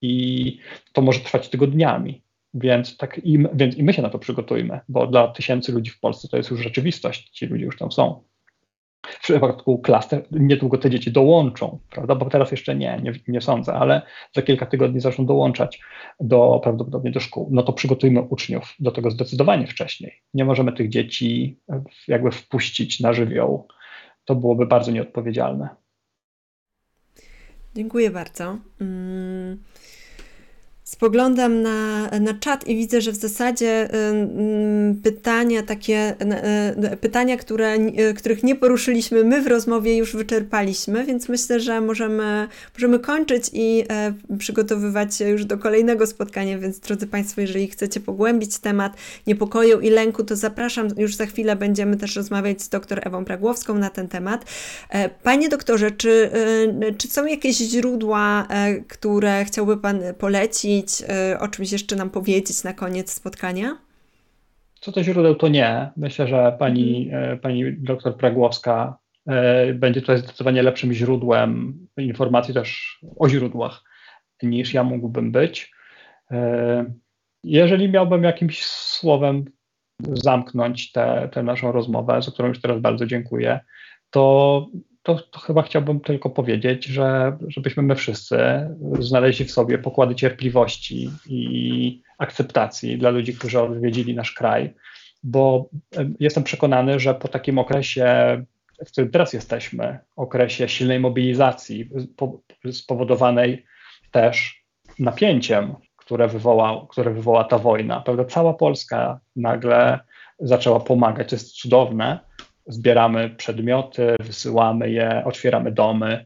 I to może trwać tygodniami. Więc, tak i, więc i my się na to przygotujmy, bo dla tysięcy ludzi w Polsce to jest już rzeczywistość. Ci ludzie już tam są w przypadku klaster niedługo te dzieci dołączą, prawda? Bo teraz jeszcze nie, nie, nie sądzę, ale za kilka tygodni zaczną dołączać do, prawdopodobnie do szkół. No to przygotujmy uczniów do tego zdecydowanie wcześniej. Nie możemy tych dzieci jakby wpuścić na żywioł. To byłoby bardzo nieodpowiedzialne. Dziękuję bardzo. Mm spoglądam na, na czat i widzę, że w zasadzie pytania takie, pytania, które, których nie poruszyliśmy my w rozmowie już wyczerpaliśmy, więc myślę, że możemy, możemy kończyć i e, przygotowywać się już do kolejnego spotkania, więc drodzy Państwo, jeżeli chcecie pogłębić temat niepokoju i lęku, to zapraszam, już za chwilę będziemy też rozmawiać z dr Ewą Pragłowską na ten temat. E, panie doktorze, czy, e, czy są jakieś źródła, które chciałby Pan polecić, Y, o czymś jeszcze nam powiedzieć na koniec spotkania? Co do źródeł, to nie. Myślę, że pani, mhm. pani doktor Pragłowska y, będzie tutaj zdecydowanie lepszym źródłem informacji też o źródłach niż ja mógłbym być. Jeżeli miałbym jakimś słowem zamknąć tę naszą rozmowę, za którą już teraz bardzo dziękuję, to to, to, chyba chciałbym tylko powiedzieć, że żebyśmy my wszyscy znaleźli w sobie pokłady cierpliwości i akceptacji dla ludzi, którzy odwiedzili nasz kraj, bo jestem przekonany, że po takim okresie, w którym teraz jesteśmy, okresie silnej mobilizacji spowodowanej też napięciem, które, wywołał, które wywoła ta wojna, prawda, cała Polska nagle zaczęła pomagać, to jest cudowne, zbieramy przedmioty, wysyłamy je, otwieramy domy.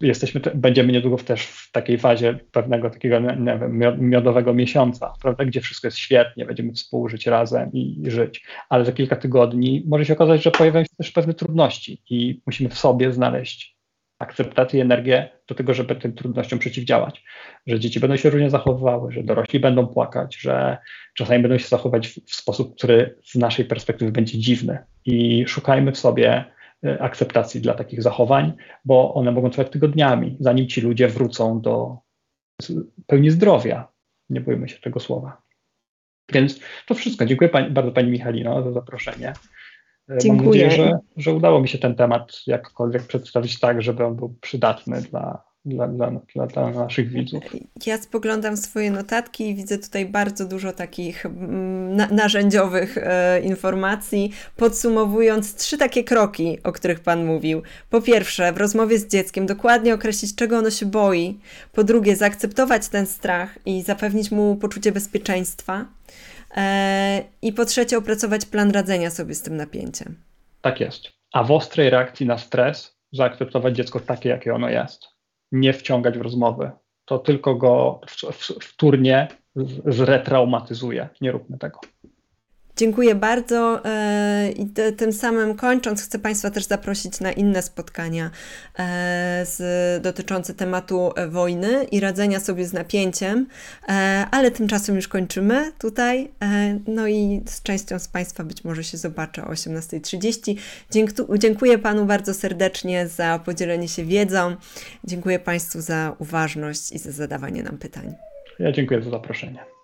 Jesteśmy, będziemy niedługo też w takiej fazie pewnego takiego nie wiem, miodowego miesiąca, prawda, gdzie wszystko jest świetnie, będziemy współżyć razem i, i żyć. Ale za kilka tygodni może się okazać, że pojawiają się też pewne trudności i musimy w sobie znaleźć akceptację i energię do tego, żeby tym trudnościom przeciwdziałać. Że dzieci będą się różnie zachowywały, że dorośli będą płakać, że czasami będą się zachować w, w sposób, który z naszej perspektywy będzie dziwny. I szukajmy w sobie e, akceptacji dla takich zachowań, bo one mogą trwać tygodniami, zanim ci ludzie wrócą do pełni zdrowia. Nie bójmy się tego słowa. Więc to wszystko. Dziękuję pani, bardzo Pani Michalino za zaproszenie. Dziękuję. Mam nadzieję, że, że udało mi się ten temat jakkolwiek przedstawić tak, żeby on był przydatny dla, dla, dla, dla, dla, naszych widzów. Ja spoglądam swoje notatki i widzę tutaj bardzo dużo takich mm, na, narzędziowych e, informacji. Podsumowując, trzy takie kroki, o których Pan mówił. Po pierwsze, w rozmowie z dzieckiem dokładnie określić, czego ono się boi. Po drugie, zaakceptować ten strach i zapewnić mu poczucie bezpieczeństwa. E, I po trzecie, opracować plan radzenia sobie z tym napięciem. Tak jest. A w ostrej reakcji na stres zaakceptować dziecko takie, jakie ono jest. Nie wciągać w rozmowy. To tylko go wtórnie zretraumatyzuje. Nie róbmy tego. Dziękuję bardzo e, i tym samym kończąc chcę Państwa też zaprosić na inne spotkania e, z, dotyczące tematu wojny i radzenia sobie z napięciem, e, ale tymczasem już kończymy tutaj, no i z częścią z Państwa być może się zobaczę o 18.30. Dziękuję Panu bardzo serdecznie za podzielenie się wiedzą, dziękuję Państwu za uważność i za zadawanie nam pytań. Ja dziękuję za zaproszenie.